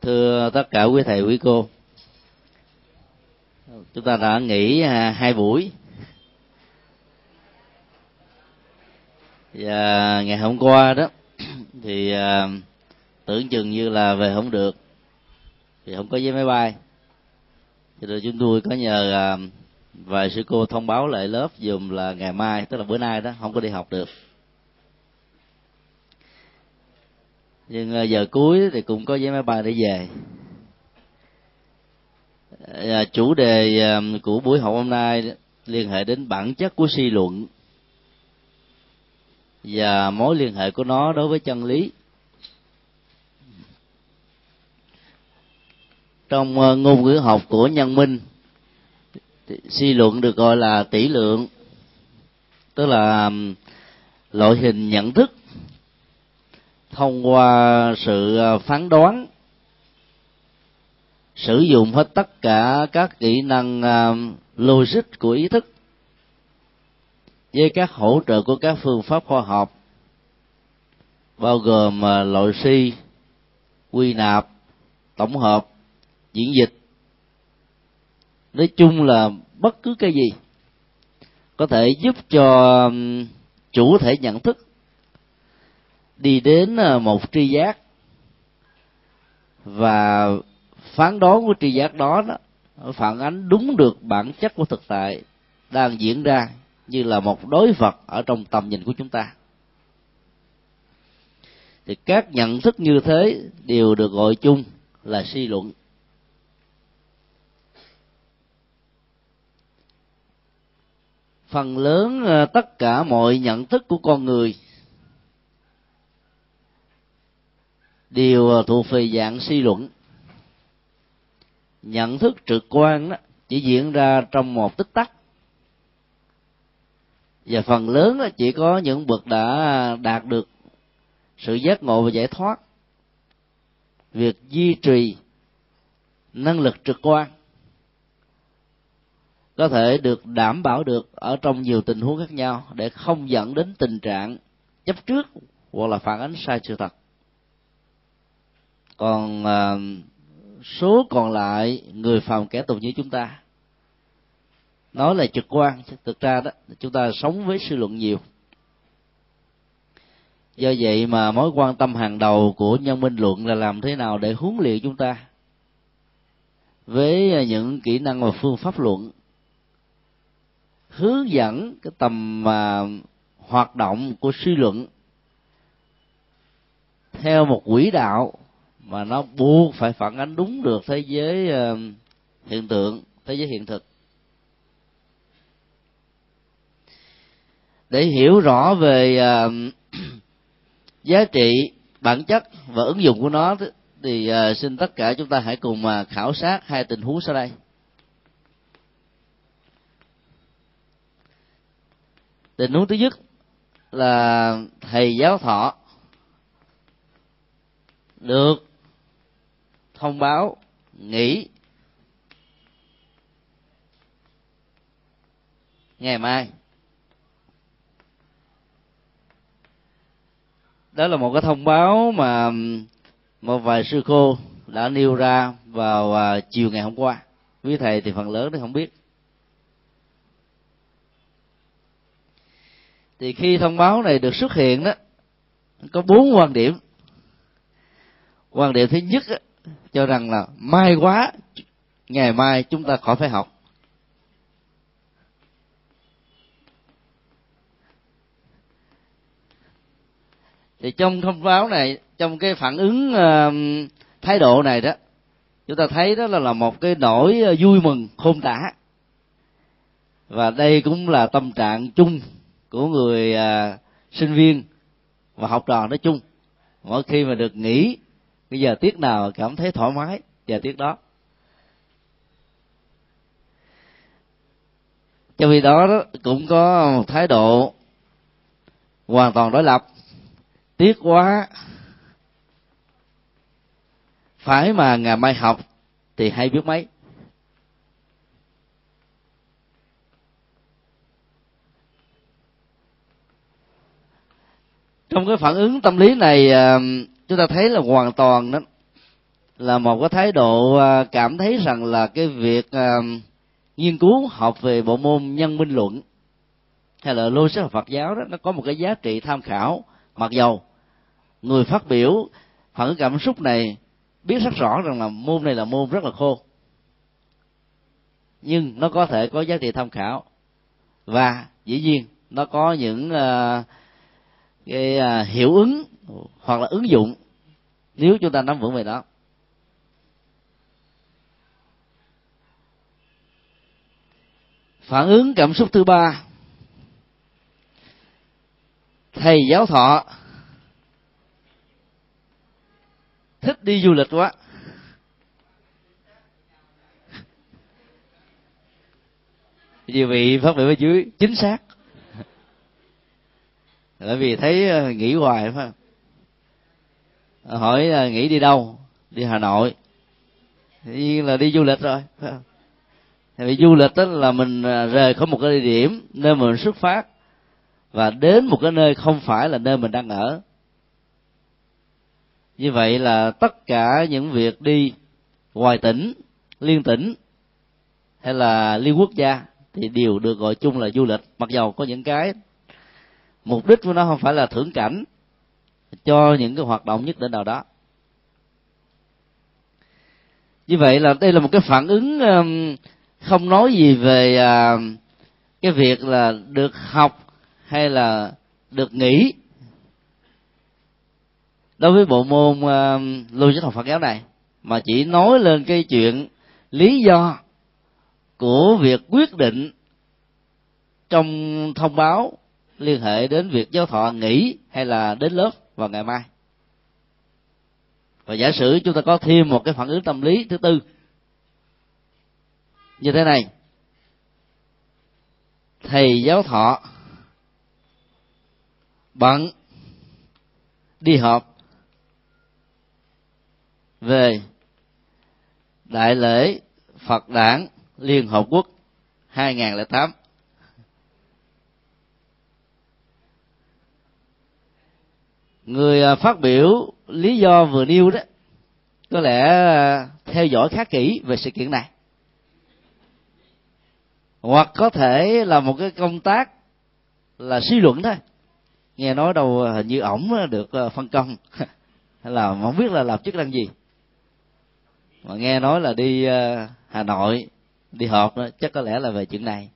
thưa tất cả quý thầy, quý cô. Chúng ta đã nghỉ à, hai buổi. Và ngày hôm qua đó, thì à, tưởng chừng như là về không được, thì không có giấy máy bay. Cho nên chúng tôi có nhờ à, vài sư cô thông báo lại lớp dùm là ngày mai, tức là bữa nay đó, không có đi học được. Nhưng ờ, giờ cuối thì cũng có giấy máy bay để về. À, chủ đề ờ, của buổi học hôm nay liên hệ đến bản chất của suy luận và mối liên hệ của nó đối với chân lý. Trong ngôn ngữ học của nhân minh suy luận được gọi là tỷ lượng tức là loại hình nhận thức thông qua sự à, phán đoán, sử dụng hết tất cả các kỹ năng à, logic của ý thức với các hỗ trợ của các phương pháp khoa học, bao gồm à, loại suy quy nạp, tổng hợp, diễn dịch. Nói chung là bất cứ cái gì có thể giúp cho chủ thể nhận thức đi đến ờ, một tri giác. Và phán đoán của tri giác đó đó phản ánh đúng được bản chất của thực tại đang diễn ra như là một đối vật ở trong tầm nhìn của chúng ta. Thì các nhận thức như thế đều được gọi chung là suy luận. Phần lớn ờ, tất cả mọi nhận thức của con người đều à, thuộc về dạng suy luận. Nhận thức trực quan đó chỉ diễn ra trong một tích tắc. Và phần lớn chỉ có những bậc đã đạt được sự giác ngộ và giải thoát. Việc duy trì năng lực trực quan có thể được đảm bảo được ở trong nhiều tình huống khác nhau để không dẫn đến tình trạng chấp trước hoặc là phản ánh sai sự thật còn à, số còn lại người phàm kẻ tù như chúng ta nói là trực quan. Thực ra đó chúng ta sống với suy luận nhiều. Do vậy mà mối quan tâm hàng đầu của nhân minh luận là làm thế nào để huấn luyện chúng ta với những kỹ năng và phương pháp luận hướng dẫn cái tầm mà hoạt động của suy luận theo một quỹ đạo mà nó buộc phải phản ánh đúng được thế giới ờ, hiện tượng, thế giới hiện thực. Để hiểu rõ về ờ, giá trị, bản chất và ứng dụng của nó thì ờ, xin tất cả chúng ta hãy cùng khảo sát hai tình huống sau đây. Tình huống thứ nhất là thầy giáo thọ được thông báo, nghỉ. Ngày mai. Đó là một cái thông báo mà một vài sư cô đã nêu ra vào à, chiều ngày hôm qua. Quý thầy thì phần lớn thì không biết. Thì khi thông báo này được xuất hiện đó, có bốn quan điểm. Quan điểm thứ nhất cho rằng là may quá ngày mai chúng ta khỏi phải học. Thì trong thông báo này trong cái phản ứng uh, thái độ này đó chúng ta thấy đó là, là một cái nỗi ờ, vui mừng khôn tả. Và đây cũng là tâm trạng chung của người uh, sinh viên và học trò nói chung. Mỗi khi mà được nghỉ bây giờ tiết nào cảm thấy thoải mái giờ tiết đó. Trong khi đó, đó cũng có một thái độ hoàn toàn đối lập. Tiếc quá. Phải mà ngày mai học thì hay biết mấy. Trong cái phản ứng tâm lý này ờ, chúng ta thấy là hoàn toàn đó là một cái thái độ à, cảm thấy rằng là cái việc à, nghiên cứu học về bộ môn nhân minh luận hay là logic Phật giáo đó nó có một cái giá trị tham khảo mặc dầu người phát biểu phản ứng cảm xúc này biết rất rõ rằng là môn này là môn rất là khô nhưng nó có thể có giá trị tham khảo. Và dĩ nhiên nó có những uh, cái à, hiệu ứng hoặc là ứng dụng nếu chúng ta nắm vững về đó. Phản ứng cảm xúc thứ ba. Thầy giáo thọ thích đi du lịch quá. Vì vị phát biểu ở dưới chính xác tại vì thấy ờ, nghỉ nghĩ hoài phải không? Ờ, hỏi ờ, nghỉ nghĩ đi đâu? Đi hà nội. Tự nhiên là đi du lịch rồi, phải không? Vì du lịch đó là mình rời khỏi một cái địa điểm nơi mình xuất phát và đến một cái nơi không phải là nơi mình đang ở. Như vậy là tất cả những việc đi ngoài tỉnh, liên tỉnh hay là liên quốc gia thì đều được gọi chung là du lịch, mặc dầu có những cái mục đích của nó không phải là thưởng cảnh cho những cái hoạt động nhất định nào đó. Như vậy là đây là một cái phản ứng um, không nói gì về à, cái việc là được học hay là được nghỉ. Đối với bộ môn um, uh, logic học Phật giáo này mà chỉ nói lên cái chuyện lý do của việc quyết định trong thông báo liên hệ đến việc giáo thọ nghỉ hay là đến lớp vào ngày mai. Và giả sử chúng ta có thêm một cái phản ứng tâm lý thứ tư, như thế này. Thầy giáo thọ bận đi họp về đại lễ Phật đản Liên Hợp Quốc 2008 người à, phát biểu lý do vừa nêu đó, có lẽ à, theo dõi khá kỹ về sự kiện này. Hoặc có thể là một cái công tác là suy luận thôi. Nghe nói đâu à, hình như ổng được phân công. Hay là không biết là làm chức năng gì. Mà nghe nói là đi hà nội, đi họp đó, chắc có lẽ là về chuyện này.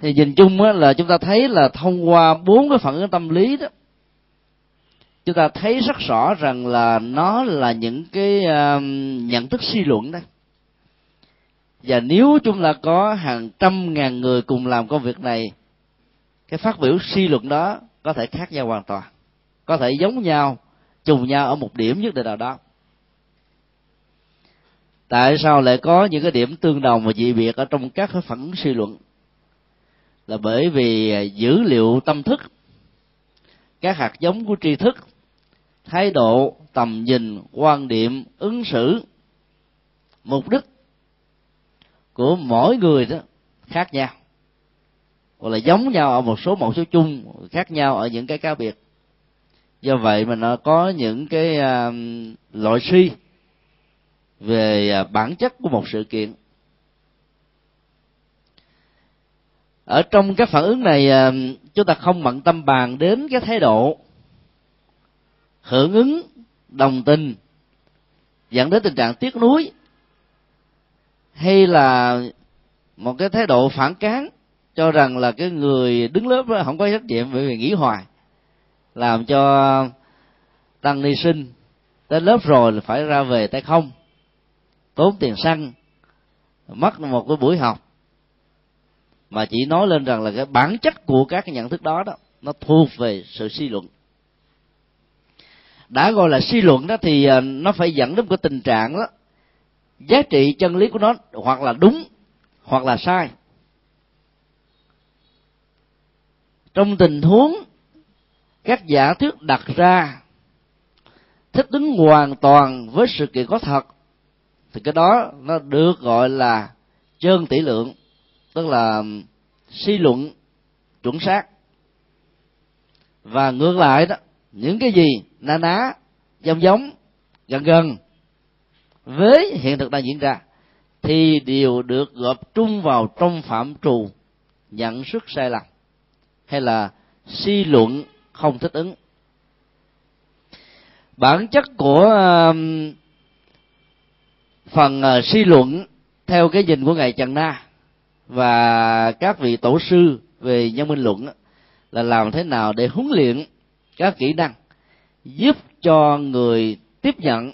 Thì nhìn chung là chúng ta thấy là thông qua bốn cái phản ứng tâm lý đó chúng ta thấy rất rõ rằng là nó là những cái uh, nhận thức suy luận đấy và nếu chúng ta có hàng trăm ngàn người cùng làm công việc này cái phát biểu suy luận đó có thể khác nhau hoàn toàn. Có thể giống nhau trùng nhau ở một điểm nhất định nào đó. Tại sao lại có những cái điểm tương đồng và dị biệt ở trong các cái phản ứng suy luận? Là bởi vì dữ liệu tâm thức các hạt giống của tri thức thái độ tầm nhìn quan điểm ứng xử. Mục đích của mỗi người đó khác nhau hoặc là giống nhau ở một số một số chung khác nhau ở những cái cá biệt. Do vậy mà nó có những cái uh, loại suy về uh, bản chất của một sự kiện. Ở trong các phản ứng này uh, chúng ta không bận tâm bàn đến cái thái độ hưởng ứng, đồng tình, dẫn đến tình trạng tiếc nuối, hay là một cái thái độ phản kháng cho rằng là cái người đứng lớp đó không có trách nhiệm bởi vì nghĩ hoài, làm cho tăng ni sinh tới lớp rồi là phải ra về tay không, tốn tiền xăng, mất một cái buổi học. Mà chỉ nói lên rằng là cái bản chất của các cái nhận thức đó đó, nó thuộc về sự suy luận đã gọi là suy luận đó thì ờ, nó phải dẫn đến một cái tình trạng đó. Giá trị chân lý của nó hoặc là đúng, hoặc là sai. Trong tình huống các giả thuyết đặt ra thích ứng hoàn toàn với sự kiện có thật, thì cái đó nó được gọi là chân tỷ lượng, tức là suy luận chuẩn xác. Và ngược lại đó, những cái gì na ná, giống giống, gần gần. Với hiện thực đang diễn ra, thì đều được gộp trung vào trong phạm trù, nhận xuất sai lầm, hay là suy luận không thích ứng. Bản chất của phần ờ, suy luận theo cái nhìn của ngài trần na và các vị tổ sư về nhân minh luận là làm thế nào để huấn luyện các kỹ năng giúp cho người tiếp nhận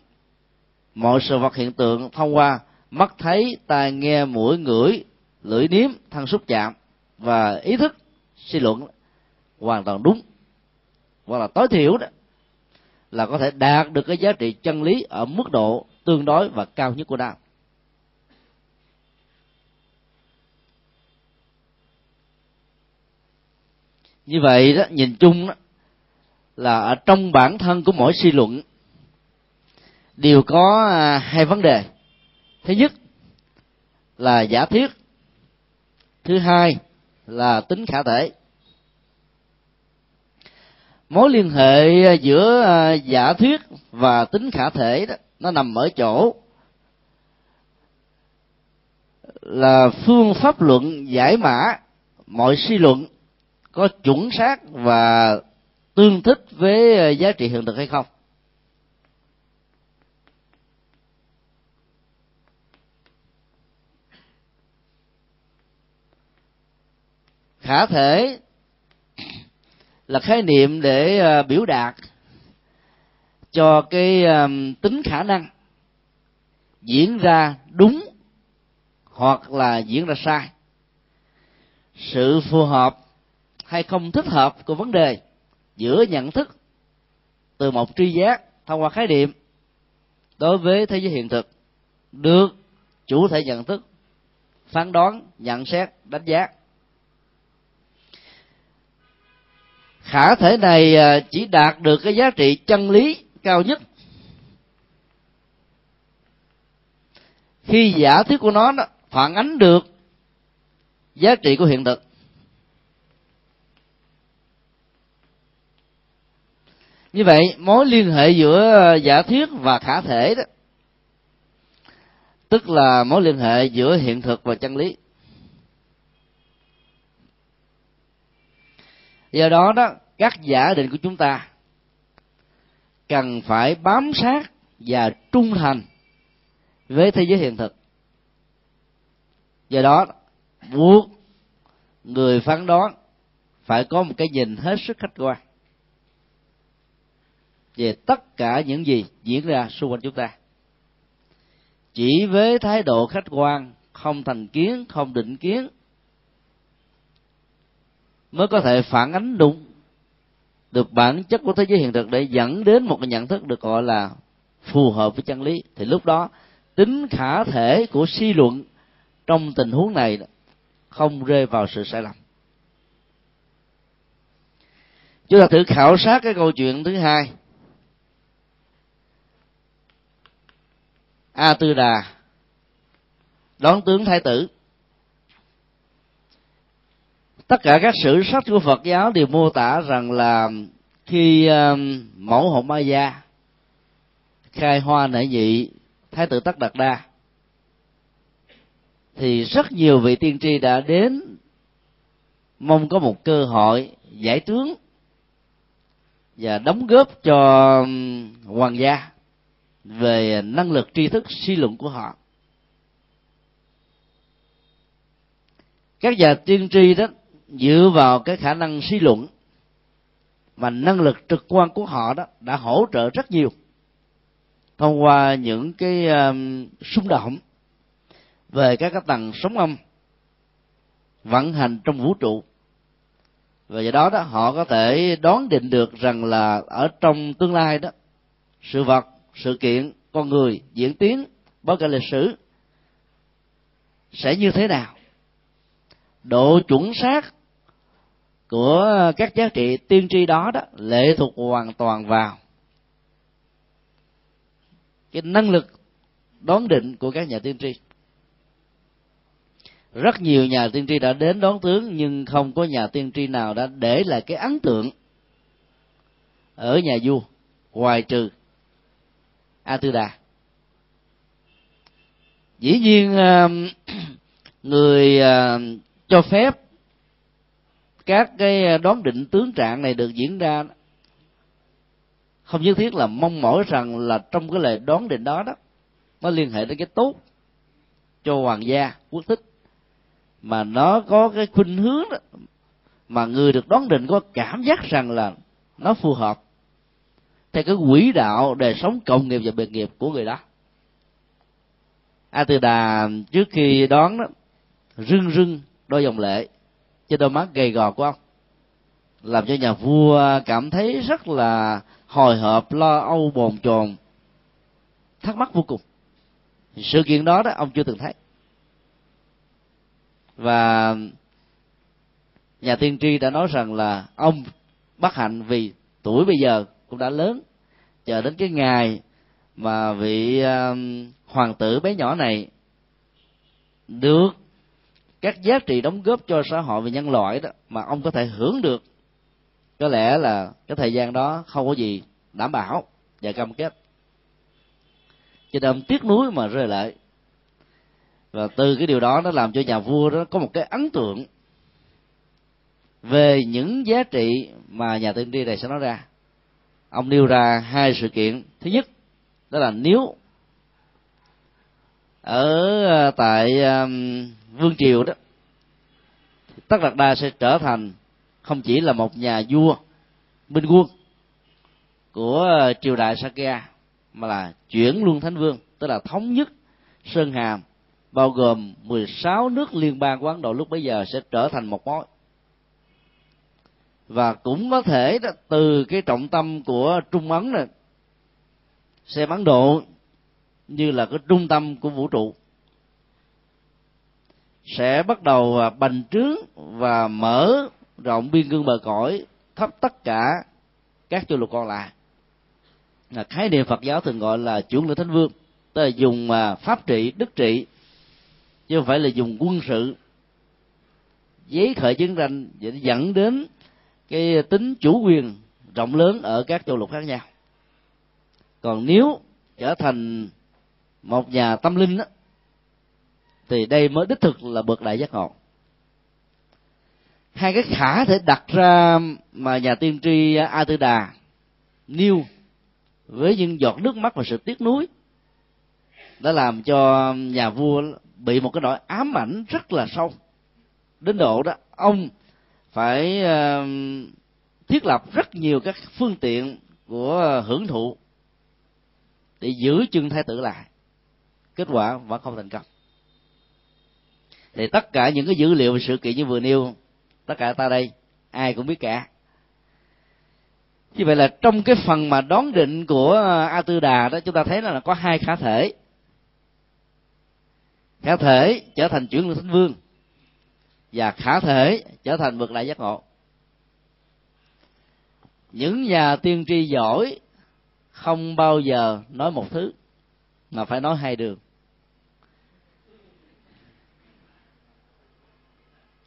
mọi sự vật hiện tượng thông qua mắt thấy, tai nghe, mũi, ngửi, lưỡi nếm, thân xúc chạm và ý thức, suy luận hoàn toàn đúng. Hoặc là tối thiểu đó, là có thể đạt được cái giá trị chân lý ở mức độ tương đối và cao nhất của đạo như vậy đó, nhìn chung đó là ở trong bản thân của mỗi suy luận, đều có à, hai vấn đề. Thứ nhất là giả thuyết. Thứ hai là tính khả thể. Mối liên hệ à, giữa à, giả thuyết và tính khả thể đó, nó nằm ở chỗ là phương pháp luận giải mã. Mọi suy luận có chuẩn xác và tương thích với ờ, giá trị hiện thực hay không? Khả thể là khái niệm để ờ, biểu đạt cho cái tính khả năng diễn ra đúng hoặc là diễn ra sai. Sự phù hợp hay không thích hợp của vấn đề giữa nhận thức từ một tri giác thông qua khái niệm đối với thế giới hiện thực được chủ thể nhận thức, phán đoán, nhận xét, đánh giá. Khả thể này à, chỉ đạt được cái giá trị chân lý cao nhất. Khi giả thuyết của nó phản ánh được giá trị của hiện thực. Như vậy, mối liên hệ giữa ờ, giả thuyết và khả thể đó, tức là mối liên hệ giữa hiện thực và chân lý. Do đó đó, các giả định của chúng ta cần phải bám sát và trung thành với thế giới hiện thực. Do đó, buộc người phán đoán phải có một cái nhìn hết sức khách quan về tất cả những gì diễn ra xung quanh chúng ta. Chỉ với thái độ khách quan, không thành kiến, không định kiến, mới có thể phản ánh đúng được bản chất của thế giới hiện thực để dẫn đến một cái nhận thức được gọi là phù hợp với chân lý. Thì lúc đó, tính khả thể của suy luận trong tình huống này không rơi vào sự sai lầm. Chúng ta thử khảo sát cái câu chuyện thứ hai. A tư đà. Đón tướng thái tử. Tất cả các sử sách của phật giáo đều mô tả rằng là khi um, mẫu hộ ma gia khai hoa nệ nhị, thái tử tất đạt đa, thì rất nhiều vị tiên tri đã đến mong có một cơ hội giải tướng và đóng góp cho um, hoàng gia về năng lực tri thức suy luận của họ. Các nhà tiên tri đó dựa vào cái khả năng suy luận và năng lực trực quan của họ đó đã hỗ trợ rất nhiều thông qua những cái um, xung động về các cái tầng sóng âm vận hành trong vũ trụ. Và do đó đó họ có thể đoán định được rằng là ở trong tương lai đó sự vật sự kiện, con người, diễn tiến bối cảnh lịch sử, sẽ như thế nào? Độ chuẩn xác của các giá trị tiên tri đó đó lệ thuộc hoàn toàn vào cái năng lực đoán định của các nhà tiên tri. Rất nhiều nhà tiên tri đã đến đón tướng, nhưng không có nhà tiên tri nào đã để lại cái ấn tượng ở nhà vua, ngoài trừ a tư đà dĩ nhiên người cho phép các cái ờ, đoán định tướng trạng này được diễn ra không nhất thiết là mong mỏi rằng là trong cái lời đoán định đó đó nó liên hệ đến cái tốt cho hoàng gia quốc thích. Mà nó có cái khuynh hướng đó, mà người được đoán định có cảm giác rằng là nó phù hợp theo cái quỹ đạo đời sống cộng nghiệp và biệt nghiệp của người đó. A từ đà trước khi đón đó, rưng rưng đôi dòng lệ, trên đôi mắt gầy gò của ông, làm cho nhà vua cảm thấy rất là hồi hộp, lo âu, bồn chồn, thắc mắc vô cùng. Sự kiện đó đó, ông chưa từng thấy. Và nhà tiên tri đã nói rằng là ông bất hạnh vì tuổi bây giờ cũng đã lớn. Chờ đến cái ngày mà vị um, hoàng tử bé nhỏ này được các giá trị đóng góp cho xã hội và nhân loại đó mà ông có thể hưởng được, có lẽ là cái thời gian đó không có gì đảm bảo và cam kết. Cho nên ông tiếc nuối mà rơi lại và từ cái điều đó nó làm cho nhà vua đó có một cái ấn tượng về những giá trị mà nhà tiên tri này sẽ nói ra ông nêu ra hai sự kiện. Thứ nhất đó là nếu ở ờ, tại um, vương triều đó tất đạt đa sẽ trở thành không chỉ là một nhà vua minh quân của ờ, triều đại sakya mà là chuyển luân thánh vương tức là thống nhất sơn hàm bao gồm 16 nước liên bang của Ấn Độ lúc bấy giờ sẽ trở thành một mối và cũng có thể đó, từ cái trọng tâm của Trung Ấn này xem Ấn Độ như là cái trung tâm của vũ trụ. Sẽ bắt đầu à, bành trướng và mở rộng biên cương bờ cõi khắp tất cả các châu lục còn lại. Là khái niệm Phật giáo thường gọi là chuyển lửa thánh vương tức là dùng à, pháp trị đức trị chứ không phải là dùng quân sự. Giấy khởi chiến tranh dẫn đến cái tính chủ quyền rộng lớn ở các châu lục khác nhau. Còn nếu trở thành một nhà tâm linh đó, thì đây mới đích thực là bậc đại giác ngộ. Hai cái khả thể đặt ra mà nhà tiên tri a tư đà nêu với những giọt nước mắt và sự tiếc nuối đã làm cho nhà vua bị một cái nỗi ám ảnh rất là sâu. Đến độ đó ông phải ờ, thiết lập rất nhiều các phương tiện của hưởng thụ để giữ chân thái tử lại. Kết quả vẫn không thành công. Thì tất cả những cái dữ liệu về sự kiện như vừa nêu, tất cả ta đây, ai cũng biết cả. Như vậy là trong cái phần mà đón định của a tư đà đó, chúng ta thấy là có hai khả thể. Khả thể trở thành chuyển luân thánh vương và khả thể trở thành bậc đại giác ngộ. Những nhà tiên tri giỏi không bao giờ nói một thứ mà phải nói hai đường.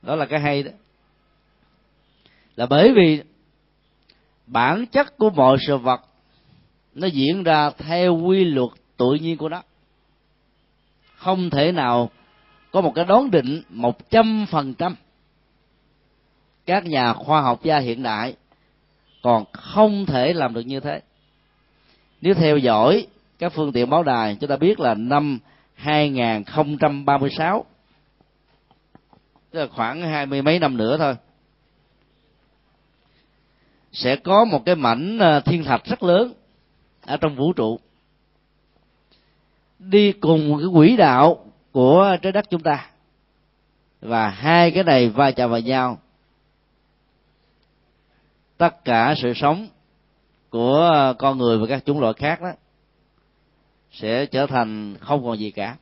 Đó là cái hay đó. Là bởi vì bản chất của mọi sự vật nó diễn ra theo quy luật tự nhiên của nó. Không thể nào có một cái đoán định một trăm phần trăm. Các nhà khoa học gia hiện đại còn không thể làm được như thế. Nếu theo dõi các phương tiện báo đài, chúng ta biết là năm 2036 tức là khoảng hai mươi mấy năm nữa thôi, sẽ có một cái mảnh ờ, thiên thạch rất lớn ở trong vũ trụ. Đi cùng cái quỹ đạo của trái đất chúng ta. Và hai cái này va chạm vào nhau. Tất cả sự sống của con người và các chủng loại khác đó sẽ trở thành không còn gì cả.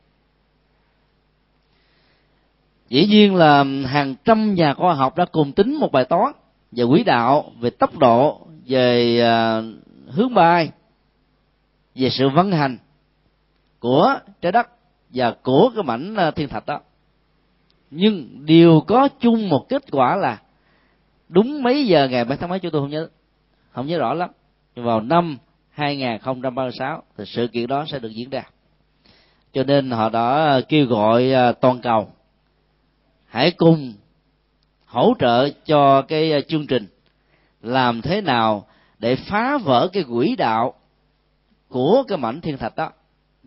Dĩ nhiên là hàng trăm nhà khoa học đã cùng tính một bài toán về quỹ đạo, về tốc độ, về à, hướng bay, về sự vận hành của trái đất và của cái mảnh ờ, thiên thạch đó. Nhưng đều có chung một kết quả là đúng mấy giờ ngày mấy tháng mấy chúng tôi không nhớ không nhớ rõ lắm. Vào năm 2036 thì sự kiện đó sẽ được diễn ra. Cho nên họ đã kêu gọi ờ, toàn cầu hãy cùng hỗ trợ cho cái ờ, chương trình làm thế nào để phá vỡ cái quỹ đạo của cái mảnh thiên thạch đó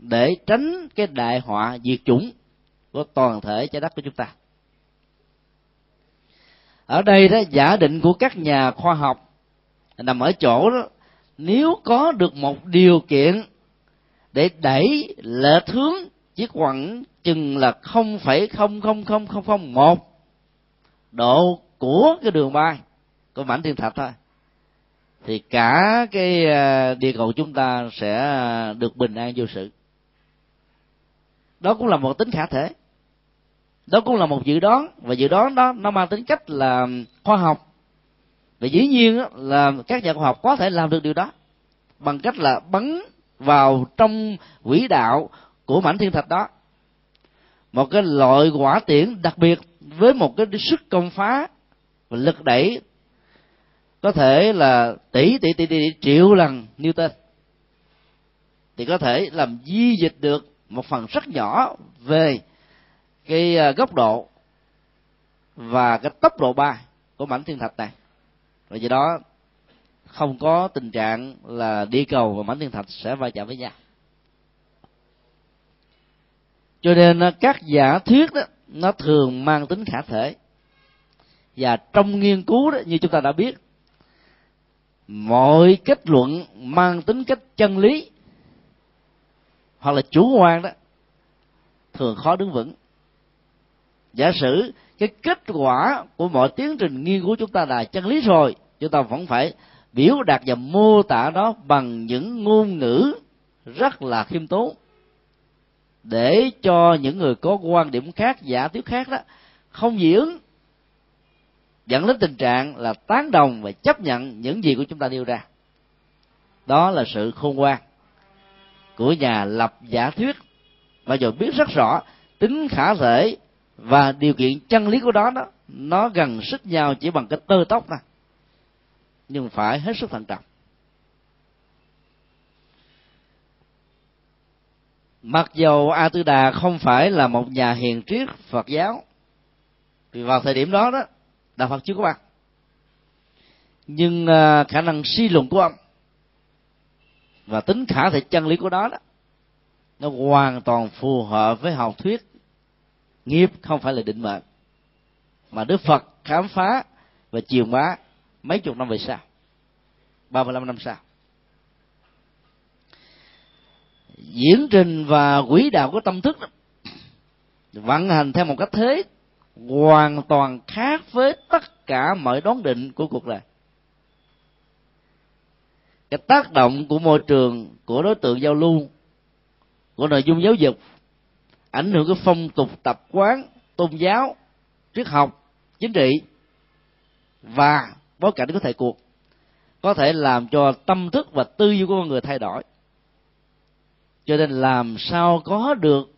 để tránh cái đại họa diệt chủng của toàn thể trái đất của chúng ta. Ở đây đó, giả định của các nhà khoa học nằm ở chỗ đó, nếu có được một điều kiện để đẩy lệch hướng chỉ khoảng chừng là không phẩy không không không không không, một độ của cái đường bay của mảnh thiên thạch thôi, thì cả cái à, địa cầu chúng ta sẽ à, được bình an vô sự đó cũng là một tính khả thể. Đó cũng là một dự đoán. Và dự đoán đó, nó mang tính cách là khoa học. Và dĩ nhiên là các nhà khoa học có thể làm được điều đó bằng cách là bắn vào trong quỹ đạo của mảnh thiên thạch đó. Một cái loại quả tiễn đặc biệt với một cái sức công phá và lực đẩy có thể là tỷ tỷ tỷ tỷ, triệu lần Newton. Thì có thể làm di dịch được một phần rất nhỏ về cái ờ, góc độ và cái tốc độ bay của mảnh thiên thạch này. Và do đó không có tình trạng là đi cầu và mảnh thiên thạch sẽ va chạm với nhau. Cho nên ờ, các giả thuyết đó, nó thường mang tính khả thể. Và trong nghiên cứu đó, như chúng ta đã biết, mọi kết luận mang tính cách chân lý hoặc là chủ quan đó, thường khó đứng vững. Giả sử cái kết quả của mọi tiến trình nghiên cứu chúng ta là chân lý rồi, chúng ta vẫn phải biểu đạt và mô tả đó bằng những ngôn ngữ rất là khiêm tốn. Để cho những người có quan điểm khác, giả thuyết khác đó, không dị ứng, dẫn đến tình trạng là tán đồng và chấp nhận những gì của chúng ta nêu ra. Đó là sự khôn ngoan của nhà lập giả thuyết. Và rồi biết rất rõ tính khả thể và điều kiện chân lý của đó đó, nó gần sức nhau chỉ bằng cái tơ tóc mà nhưng phải hết sức thận trọng. Mặc dầu a tư đà không phải là một nhà hiền triết phật giáo vì vào thời điểm đó đó, đạo phật chưa có mặt nhưng à, khả năng suy luận của ông và tính khả thể chân lý của đó đó nó hoàn toàn phù hợp với học thuyết. Nghiệp không phải là định mệnh mà đức phật khám phá và truyền bá mấy chục năm về sau 35 năm sau. Diễn trình và quỹ đạo của tâm thức đó, vận hành theo một cách thế hoàn toàn khác với tất cả mọi đoán định của cuộc đời cái tác động của môi trường của đối tượng giao lưu, của nội dung giáo dục, ảnh hưởng cái phong tục tập quán, tôn giáo, triết học, chính trị và bối cảnh của thời cuộc, có thể làm cho tâm thức và tư duy của con người thay đổi. Cho nên làm sao có được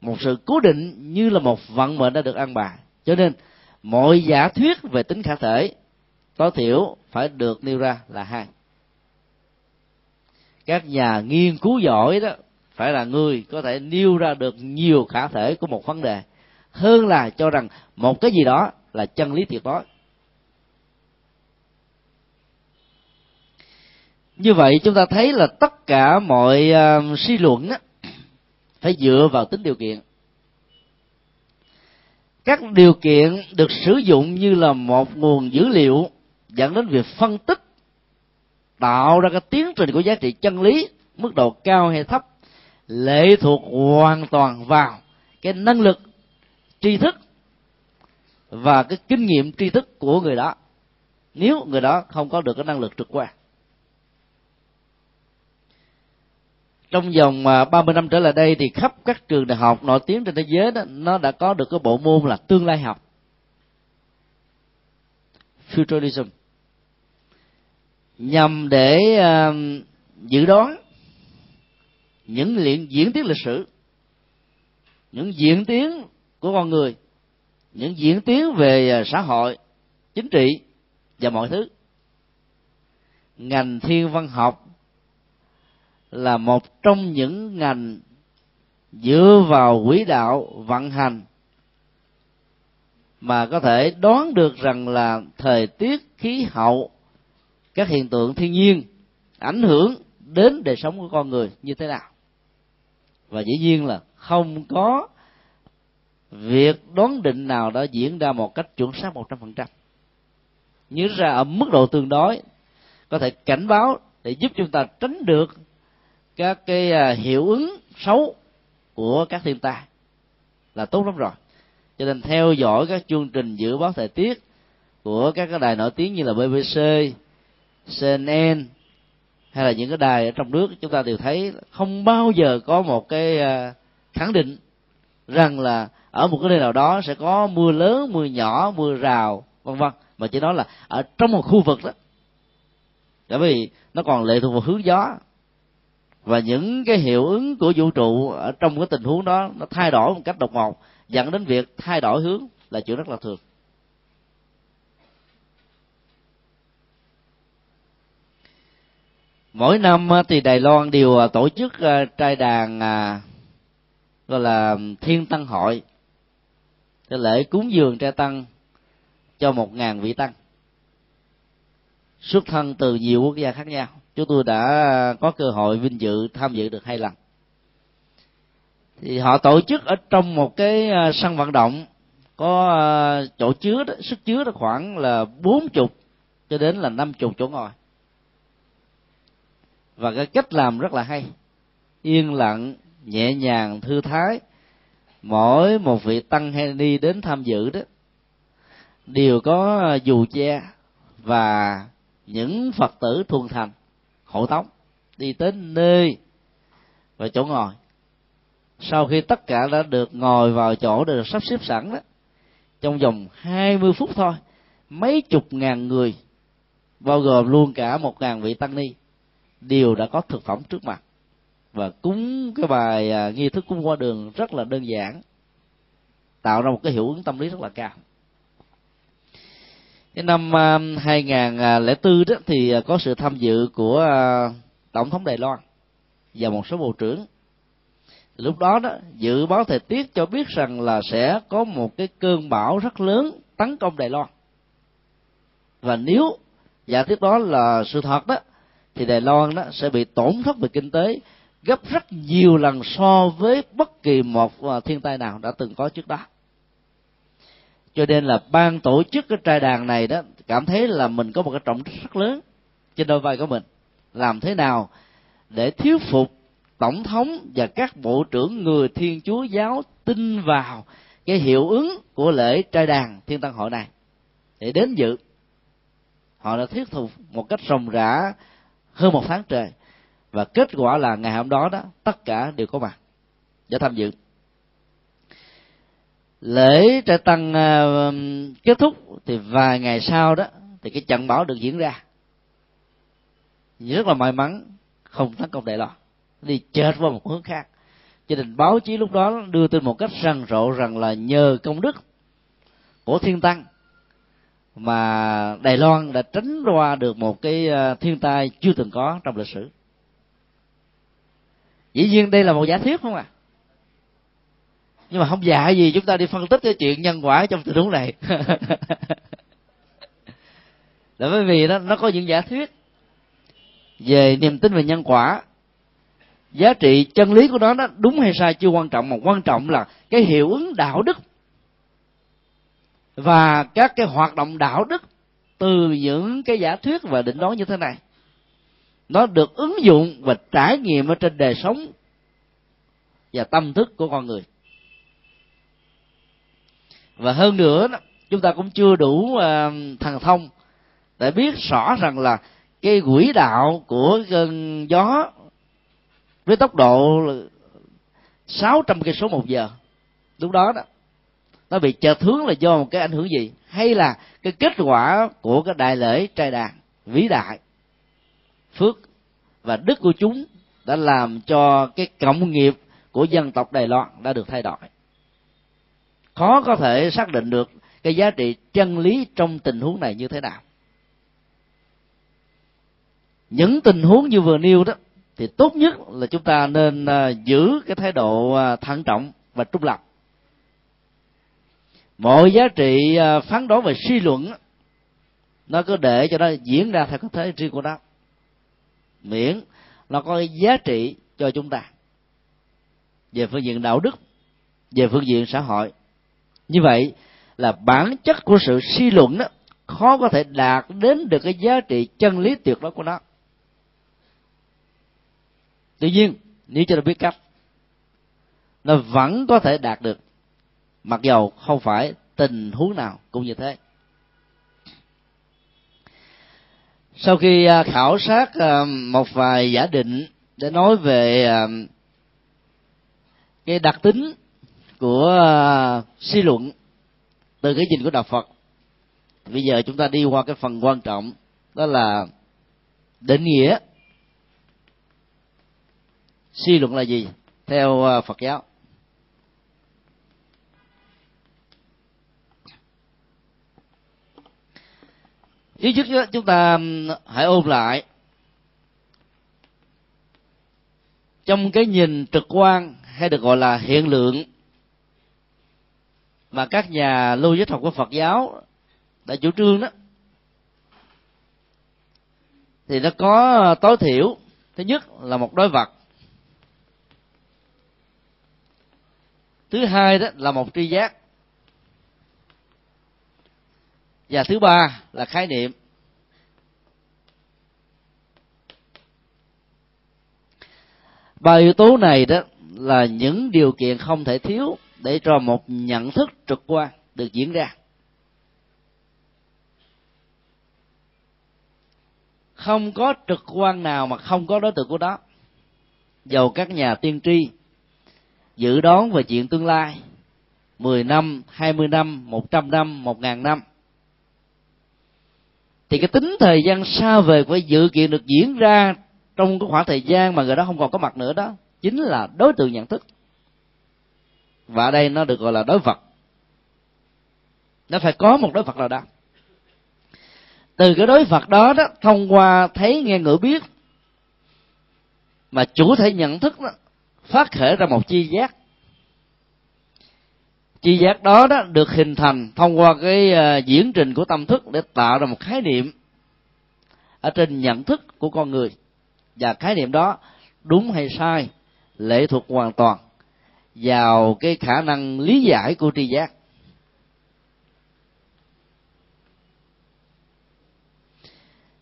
một sự cố định như là một vận mệnh đã được an bài. Cho nên mọi giả thuyết về tính khả thể, tối thiểu phải được nêu ra là hai các nhà nghiên cứu giỏi đó phải là người có thể nêu ra được nhiều khả thể của một vấn đề. Hơn là cho rằng một cái gì đó là chân lý tuyệt đối. Như vậy chúng ta thấy là tất cả mọi uh, suy luận đó phải dựa vào tính điều kiện. Các điều kiện được sử dụng như là một nguồn dữ liệu dẫn đến việc phân tích tạo ra cái tiến trình của giá trị chân lý, mức độ cao hay thấp, lệ thuộc hoàn toàn vào cái năng lực, tri thức và cái kinh nghiệm tri thức của người đó. Nếu người đó không có được cái năng lực trực quan. Trong vòng à, 30 năm trở lại đây thì khắp các trường đại học nổi tiếng trên thế giới đó, nó đã có được cái bộ môn là tương lai học. Futurism nhằm để uh, dự đoán những luyện diễn tiến lịch sử những diễn tiến của con người những diễn tiến về ờ, xã hội chính trị và mọi thứ. Ngành thiên văn học là một trong những ngành dựa vào quỹ đạo vận hành mà có thể đoán được rằng là thời tiết khí hậu các hiện tượng thiên nhiên ảnh hưởng đến đời sống của con người như thế nào. Và dĩ nhiên là không có việc đoán định nào đã diễn ra một cách chuẩn xác một trăm phần trăm. Nhớ ra ở mức độ tương đối có thể cảnh báo để giúp chúng ta tránh được các cái à, hiệu ứng xấu của các thiên tai là tốt lắm rồi. Cho nên theo dõi các chương trình dự báo thời tiết của các cái đài nổi tiếng như là BBC, CNN hay là những cái đài ở trong nước, chúng ta đều thấy không bao giờ có một cái à, khẳng định rằng là ở một cái nơi nào đó sẽ có mưa lớn, mưa nhỏ, mưa rào, vân vân. Mà chỉ nói là ở trong một khu vực đó. Bởi vì nó còn lệ thuộc vào hướng gió. Và những cái hiệu ứng của vũ trụ ở trong cái tình huống đó nó thay đổi một cách đột ngột, dẫn đến việc thay đổi hướng là chuyện rất là thường. Mỗi năm thì đài loan đều à, tổ chức à, trai đàn à, gọi là thiên tăng hội. Cái lễ cúng dường trai tăng cho một ngàn vị tăng. Xuất thân từ nhiều quốc gia khác nhau. Chúng tôi đã có cơ hội vinh dự tham dự được hai lần. Thì họ tổ chức ở trong một cái sân vận động có chỗ chứa đó, sức chứa đó khoảng là bốn chục cho đến là năm chục chỗ ngồi và cái cách làm rất là hay. Yên lặng, nhẹ nhàng, thư thái. Mỗi một vị tăng hay đi đến tham dự đó, đều có dù che và những phật tử thuần thành, hộ tống, đi đến nơi và chỗ ngồi. Sau khi tất cả đã được ngồi vào chỗ được sắp xếp sẵn đó, trong vòng 20 phút thôi, mấy chục ngàn người, bao gồm luôn cả một ngàn vị tăng ni đều đã có thực phẩm trước mặt. Và cúng cái bài à, nghi thức cúng qua đường rất là đơn giản tạo ra một cái hiệu ứng tâm lý rất là cao. Cái năm à, 2004 đó thì à, có sự tham dự của à, tổng thống Đài Loan và một số bộ trưởng. Lúc đó đó dự báo thời tiết cho biết rằng là sẽ có một cái cơn bão rất lớn tấn công Đài Loan. Và nếu giả thiết đó là sự thật đó thì Đài Loan đó sẽ bị tổn thất về kinh tế gấp rất nhiều lần so với bất kỳ một à, thiên tai nào đã từng có trước đó. Cho nên là ban tổ chức cái trai đàn này đó cảm thấy là mình có một cái trọng trách rất lớn trên đôi vai của mình. Làm thế nào để thuyết phục tổng thống và các bộ trưởng người thiên chúa giáo tin vào cái hiệu ứng của lễ trai đàn thiên tăng hội này? Để đến dự, họ đã thuyết phục một cách rồng rã hơn một tháng trời. Và kết quả là ngày hôm đó đó tất cả đều có mặt để tham dự. Lễ trại tăng uh, kết thúc thì vài ngày sau đó thì cái trận bão được diễn ra. Rất là may mắn không tấn công đại loan đi chết vào một hướng khác. Cho nên báo chí lúc đó đưa tin một cách răng rộ rằng là nhờ công đức của thiên tăng mà Đài Loan đã tránh qua được một cái ờ, thiên tai chưa từng có trong lịch sử. Dĩ nhiên đây là một giả thuyết không à? Nhưng mà không giả gì chúng ta đi phân tích cái chuyện nhân quả trong tình huống này. là bởi vì nó nó có những giả thuyết về niềm tin về nhân quả giá trị chân lý của nó nó đúng hay sai chưa quan trọng, mà quan trọng là cái hiệu ứng đạo đức và các cái hoạt động đạo đức từ những cái giả thuyết và định đoán như thế này, nó được ứng dụng và trải nghiệm ở trên đời sống và tâm thức của con người. Và hơn nữa chúng ta cũng chưa đủ ờ, thần thông để biết rõ rằng là cái quỹ đạo của cơn gió với tốc độ 600 cây số một giờ. Lúc đó đó nó bị chợt hướng là do một cái ảnh hưởng gì? Hay là cái kết quả của cái đại lễ trai đàn vĩ đại, phước và đức của chúng đã làm cho cái cộng nghiệp của dân tộc Đài Loan đã được thay đổi. Khó có thể xác định được cái giá trị chân lý trong tình huống này như thế nào. Những tình huống như vừa nêu đó thì tốt nhất là chúng ta nên à, giữ cái thái độ à, thận trọng và trung lập mọi giá trị à, phán đoán về suy luận nó cứ để cho nó diễn ra theo cái thế riêng của nó. Miễn nó có cái giá trị cho chúng ta. Về phương diện đạo đức, về phương diện xã hội. Như vậy là bản chất của sự suy luận đó khó có thể đạt đến được cái giá trị chân lý tuyệt đối của nó. Tuy nhiên, nếu cho nó biết cách, nó vẫn có thể đạt được mặc dầu không phải tình huống nào cũng như thế. Sau khi à, khảo sát à, một vài giả định để nói về à, cái đặc tính của suy luận từ cái nhìn của đạo phật bây giờ chúng ta đi qua cái phần quan trọng, đó là định nghĩa suy luận là gì theo phật giáo. Trước nhất chúng ta hãy ôm lại. Trong cái nhìn trực quan hay được gọi là hiện lượng mà các nhà logic học của Phật giáo đã chủ trương đó, thì nó có tối thiểu. Thứ nhất là một đối vật. Thứ hai đó là một tri giác và thứ ba là khái niệm. Ba yếu tố này đó là những điều kiện không thể thiếu để cho một nhận thức trực quan được diễn ra. Không có trực quan nào mà không có đối tượng của đó. Dầu các nhà tiên tri dự đoán về chuyện tương lai 10 năm, 20 năm, 100 năm, 1000 năm thì cái tính thời gian xa về của dự kiện được diễn ra trong cái khoảng thời gian mà người đó không còn có mặt nữa đó, chính là đối tượng nhận thức. Và ở đây nó được gọi là đối vật. Nó phải có một đối vật nào đó. Từ cái đối vật đó đó, thông qua thấy nghe ngửi biết, mà chủ thể nhận thức đó, phát khởi ra một chi giác chi giác đó đó được hình thành thông qua cái uh, diễn trình của tâm thức để tạo ra một khái niệm ở trên nhận thức của con người. Và khái niệm đó đúng hay sai lệ thuộc hoàn toàn vào cái khả năng lý giải của tri giác.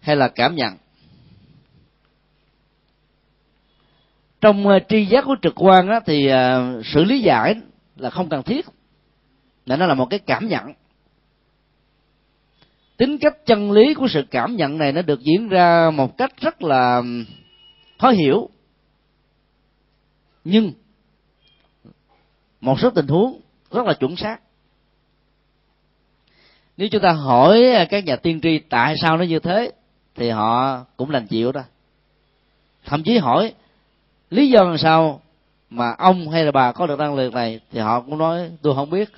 Hay là cảm nhận. Trong uh, tri giác của trực quan á, thì uh, sự lý giải là không cần thiết là nó là một cái cảm nhận. Tính cách chân lý của sự cảm nhận này nó được diễn ra một cách rất là khó hiểu. Nhưng, một số tình huống rất là chuẩn xác. Nếu chúng ta hỏi các nhà tiên tri tại sao nó như thế, thì họ cũng lành chịu đó. Thậm chí hỏi, lý do làm sao mà ông hay là bà có được năng lực này, thì họ cũng nói, tôi không biết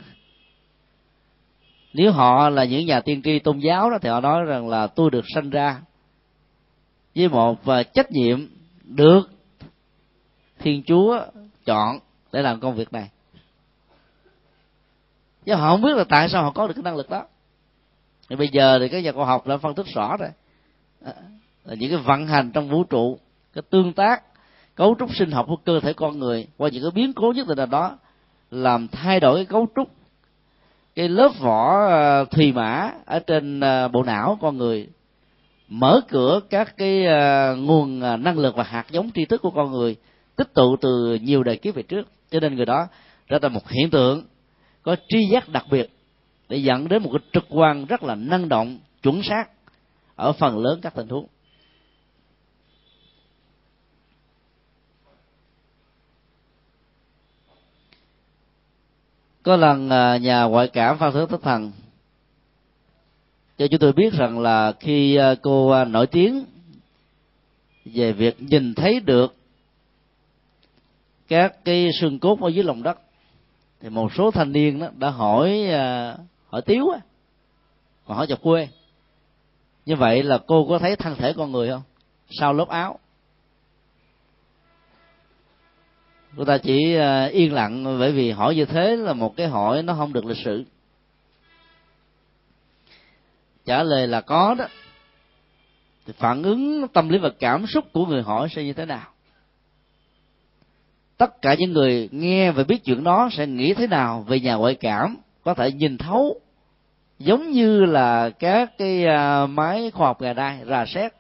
nếu họ là những nhà tiên tri tôn giáo đó, thì họ nói rằng là tôi được sanh ra với một và trách nhiệm được thiên chúa chọn để làm công việc này. Chứ họ không biết là tại sao họ có được cái năng lực đó. Thì bây giờ thì các nhà khoa học đã phân tích rõ rồi. À, là những cái vận hành trong vũ trụ, cái tương tác, cấu trúc sinh học của cơ thể con người qua những cái biến cố nhất định là đó làm thay đổi cái cấu trúc cái lớp vỏ ờ, thùy mã ở trên ờ, bộ não con người. Mở cửa các cái ờ, nguồn năng lực và hạt giống tri thức của con người tích tụ từ nhiều đời kiếp về trước. Cho nên người đó trở thành một hiện tượng, có tri giác đặc biệt để dẫn đến một cái trực quan rất là năng động, chuẩn xác ở phần lớn các tình huống. Có lần à, nhà ngoại cảm phan thước thất thần. Cho chúng tôi biết rằng là khi à, cô à, nổi tiếng về việc nhìn thấy được các cái xương cốt ở dưới lòng đất, thì một số thanh niên đó đã hỏi hỏi tiếu á mà hỏi chọc quê, như vậy là cô có thấy thân thể con người không? Sau lớp áo? Người ta chỉ ờ, yên lặng bởi vì hỏi như thế là một cái hỏi nó không được lịch sự. Trả lời là có đó. Thì phản ứng tâm lý và cảm xúc của người hỏi sẽ như thế nào? Tất cả những người nghe và biết chuyện đó sẽ nghĩ thế nào về nhà ngoại cảm? Có thể nhìn thấu, giống như là các cái ờ, máy khoa học ngày nay rà xét,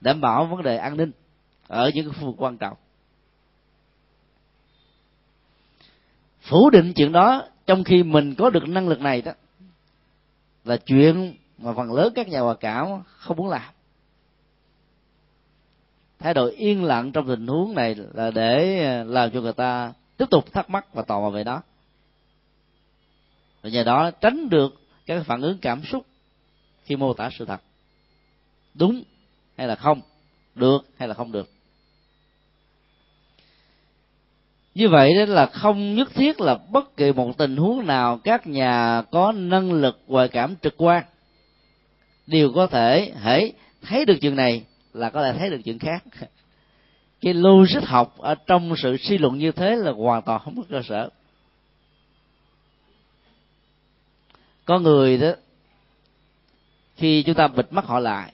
đảm bảo vấn đề an ninh ở những khu vực quan trọng. Phủ định chuyện đó trong khi mình có được năng lực này đó. Là chuyện mà phần lớn các nhà hòa cảm không muốn làm. Thái độ yên lặng trong tình huống này là để à, làm cho người ta tiếp tục thắc mắc và tò mò về đó. Và nhờ đó tránh được các phản ứng cảm xúc khi mô tả sự thật. Đúng hay là không? Được hay là không được? Như vậy đó là không nhất thiết là bất kỳ một tình huống nào các nhà có năng lực ngoại cảm trực quan đều có thể hãy thấy được chuyện này là có thể thấy được chuyện khác. Cái logic học ở trong sự suy luận như thế là hoàn toàn không có cơ sở. Có người đó, khi chúng ta bịt mắt họ lại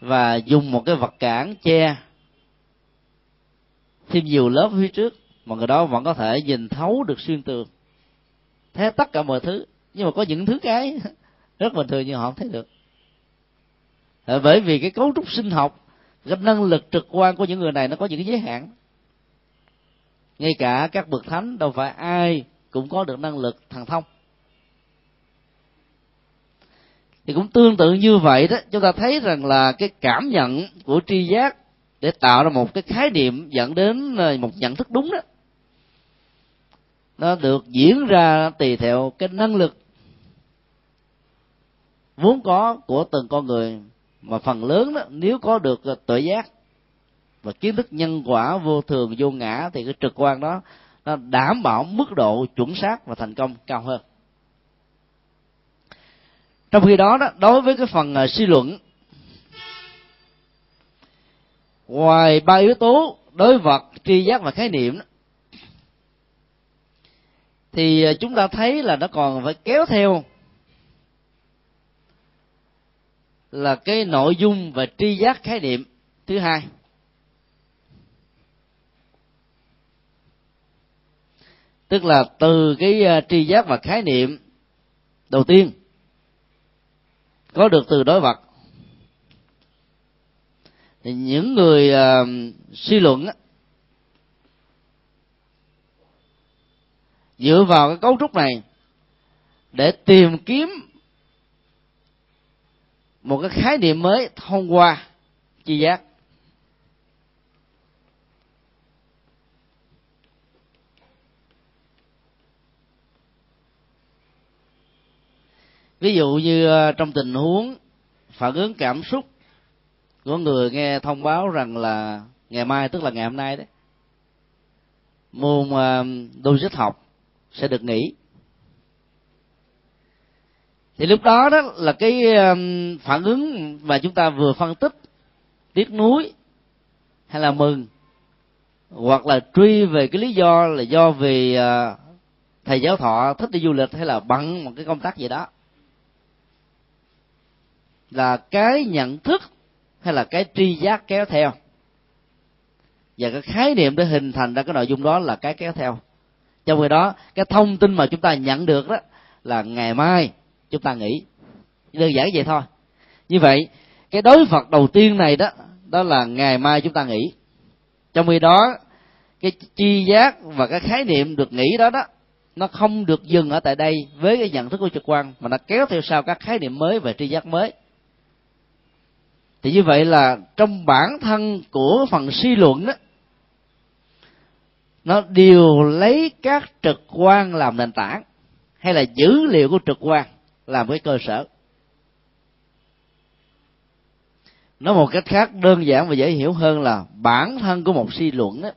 và dùng một cái vật cản che thêm nhiều lớp phía trước, mà người đó vẫn có thể nhìn thấu được xuyên tường, thấy tất cả mọi thứ. Nhưng mà có những thứ cái rất bình thường nhưng họ không thấy được. À, bởi vì cái cấu trúc sinh học, cái năng lực trực quan của những người này nó có những cái giới hạn. Ngay cả các bậc thánh, đâu phải ai cũng có được năng lực thần thông. Thì cũng tương tự như vậy đó, chúng ta thấy rằng là cái cảm nhận của tri giác để tạo ra một cái khái niệm dẫn đến ờ, một nhận thức đúng đó. Nó được diễn ra tùy theo cái năng lực vốn có của từng con người mà phần lớn đó nếu có được ờ, tự giác và kiến thức nhân quả vô thường vô ngã thì cái trực quan đó nó đảm bảo mức độ chuẩn xác và thành công cao hơn. Trong khi đó đó đối với cái phần uh, suy luận ngoài ba yếu tố đối vật tri giác và khái niệm đó, thì à, chúng ta thấy là nó còn phải kéo theo là cái nội dung và tri giác khái niệm thứ hai. Tức là từ cái à, tri giác và khái niệm đầu tiên có được từ đối vật thì những người uh, suy luận á, dựa vào cái cấu trúc này để tìm kiếm một cái khái niệm mới thông qua chi giác. Ví dụ như à, trong tình huống phản ứng cảm xúc có người nghe thông báo rằng là ngày mai tức là ngày hôm nay đấy môn ờ, uh, logic học sẽ được nghỉ. Thì lúc đó đó là cái ờ, phản ứng mà chúng ta vừa phân tích tiếc nuối hay là mừng hoặc là truy về cái lý do là do vì ờ, thầy giáo thọ thích đi du lịch hay là bận một cái công tác gì đó. Là cái nhận thức hay là cái tri giác kéo theo? Và cái khái niệm để hình thành ra cái nội dung đó là cái kéo theo. Trong khi đó, cái thông tin mà chúng ta nhận được đó là ngày mai chúng ta nghĩ đơn giản vậy thôi. Như vậy, cái đối phật đầu tiên này đó đó là ngày mai chúng ta nghĩ trong khi đó, cái chi giác và cái khái niệm được nghĩ đó đó, nó không được dừng ở tại đây với cái nhận thức của trực quan, mà nó kéo theo sau các khái niệm mới về tri giác mới thì như vậy là trong bản thân của phần suy luận đó nó đều lấy các trực quan làm nền tảng, hay là dữ liệu của trực quan làm cái cơ sở. Nói một cách khác, đơn giản và dễ hiểu hơn là bản thân của một suy luận đó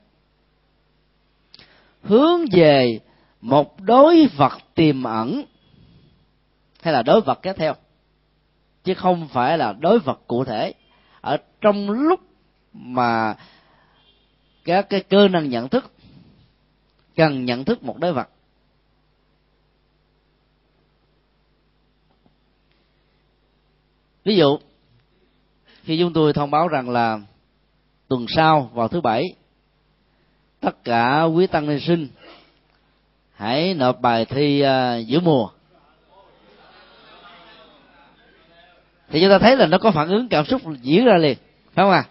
hướng về một đối vật tiềm ẩn, hay là đối vật kéo theo chứ không phải là đối vật cụ thể. Ở trong lúc mà các cái cơ năng nhận thức cần nhận thức một đối vật. Ví dụ khi chúng tôi thông báo rằng là tuần sau vào thứ bảy tất cả quý tăng ni sinh hãy nộp bài thi uh, giữa mùa. Thì chúng ta thấy là nó có phản ứng cảm xúc diễn ra liền, phải không à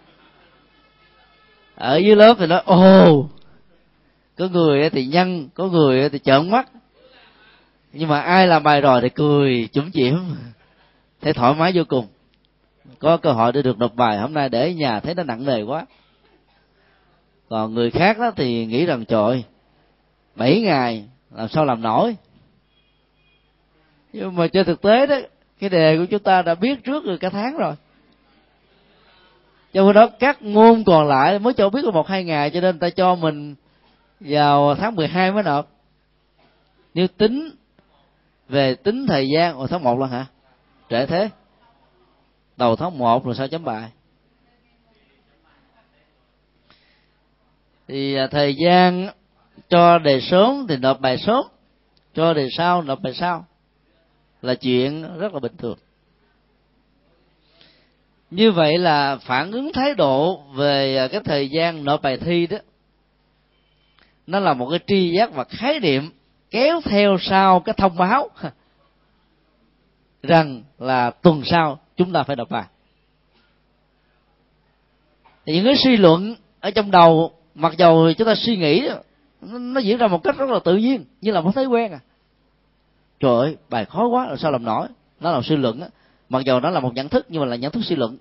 ở dưới lớp thì nó, ồ, có người thì nhăn, có người thì trợn mắt. Nhưng mà ai làm bài rồi thì cười chủng chỉm. Thấy thoải mái vô cùng. Có cơ hội để được nộp bài hôm nay để nhà thấy nó nặng nề quá. Còn người khác đó thì nghĩ rằng, trời bảy ngày, làm sao làm nổi? Nhưng mà trên thực tế đó cái đề của chúng ta đã biết trước rồi cả tháng rồi. Trong khi đó, các ngôn còn lại mới cho biết có một, hai ngày cho nên ta cho mình vào tháng 12 mới nộp. Nếu tính về tính thời gian ở tháng 1 là hả? Trễ thế. Đầu tháng 1 rồi sao chấm bài? Thì à, thời gian cho đề sớm thì nộp bài sớm, cho đề sau nộp bài sau là chuyện rất là bình thường. Như vậy là phản ứng thái độ về à, cái thời gian nộp bài thi đó, nó là một cái tri giác và khái niệm kéo theo sau cái thông báo rằng là tuần sau chúng ta phải nộp bài. Thì những cái suy luận ở trong đầu, mặc dầu chúng ta suy nghĩ nó diễn ra một cách rất là tự nhiên, như là một thói quen à trời ơi, bài khó quá, làm sao làm nổi? Nó là suy luận á. Mặc dù nó là một nhận thức, nhưng mà là nhận thức suy luận.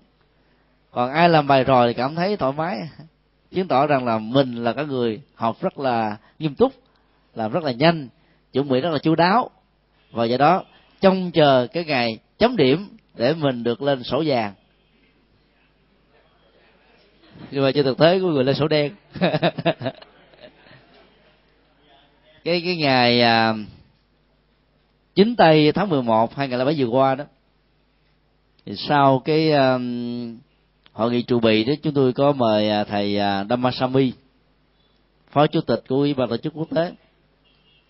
Còn ai làm bài rồi thì cảm thấy thoải mái. Chứng tỏ rằng là mình là cái người học rất là nghiêm túc, làm rất là nhanh, chuẩn bị rất là chú đáo. Và do đó, trông chờ cái ngày chấm điểm để mình được lên sổ vàng. Nhưng mà trên thực tế của người lên sổ đen. Cái cái ngày à, chính tây tháng 11 2007 vừa qua đó. Thì sau cái um, hội nghị trụ bị đó chúng tôi có mời à, thầy à, uh, Damasami phó chủ tịch của ủy ban tổ chức quốc tế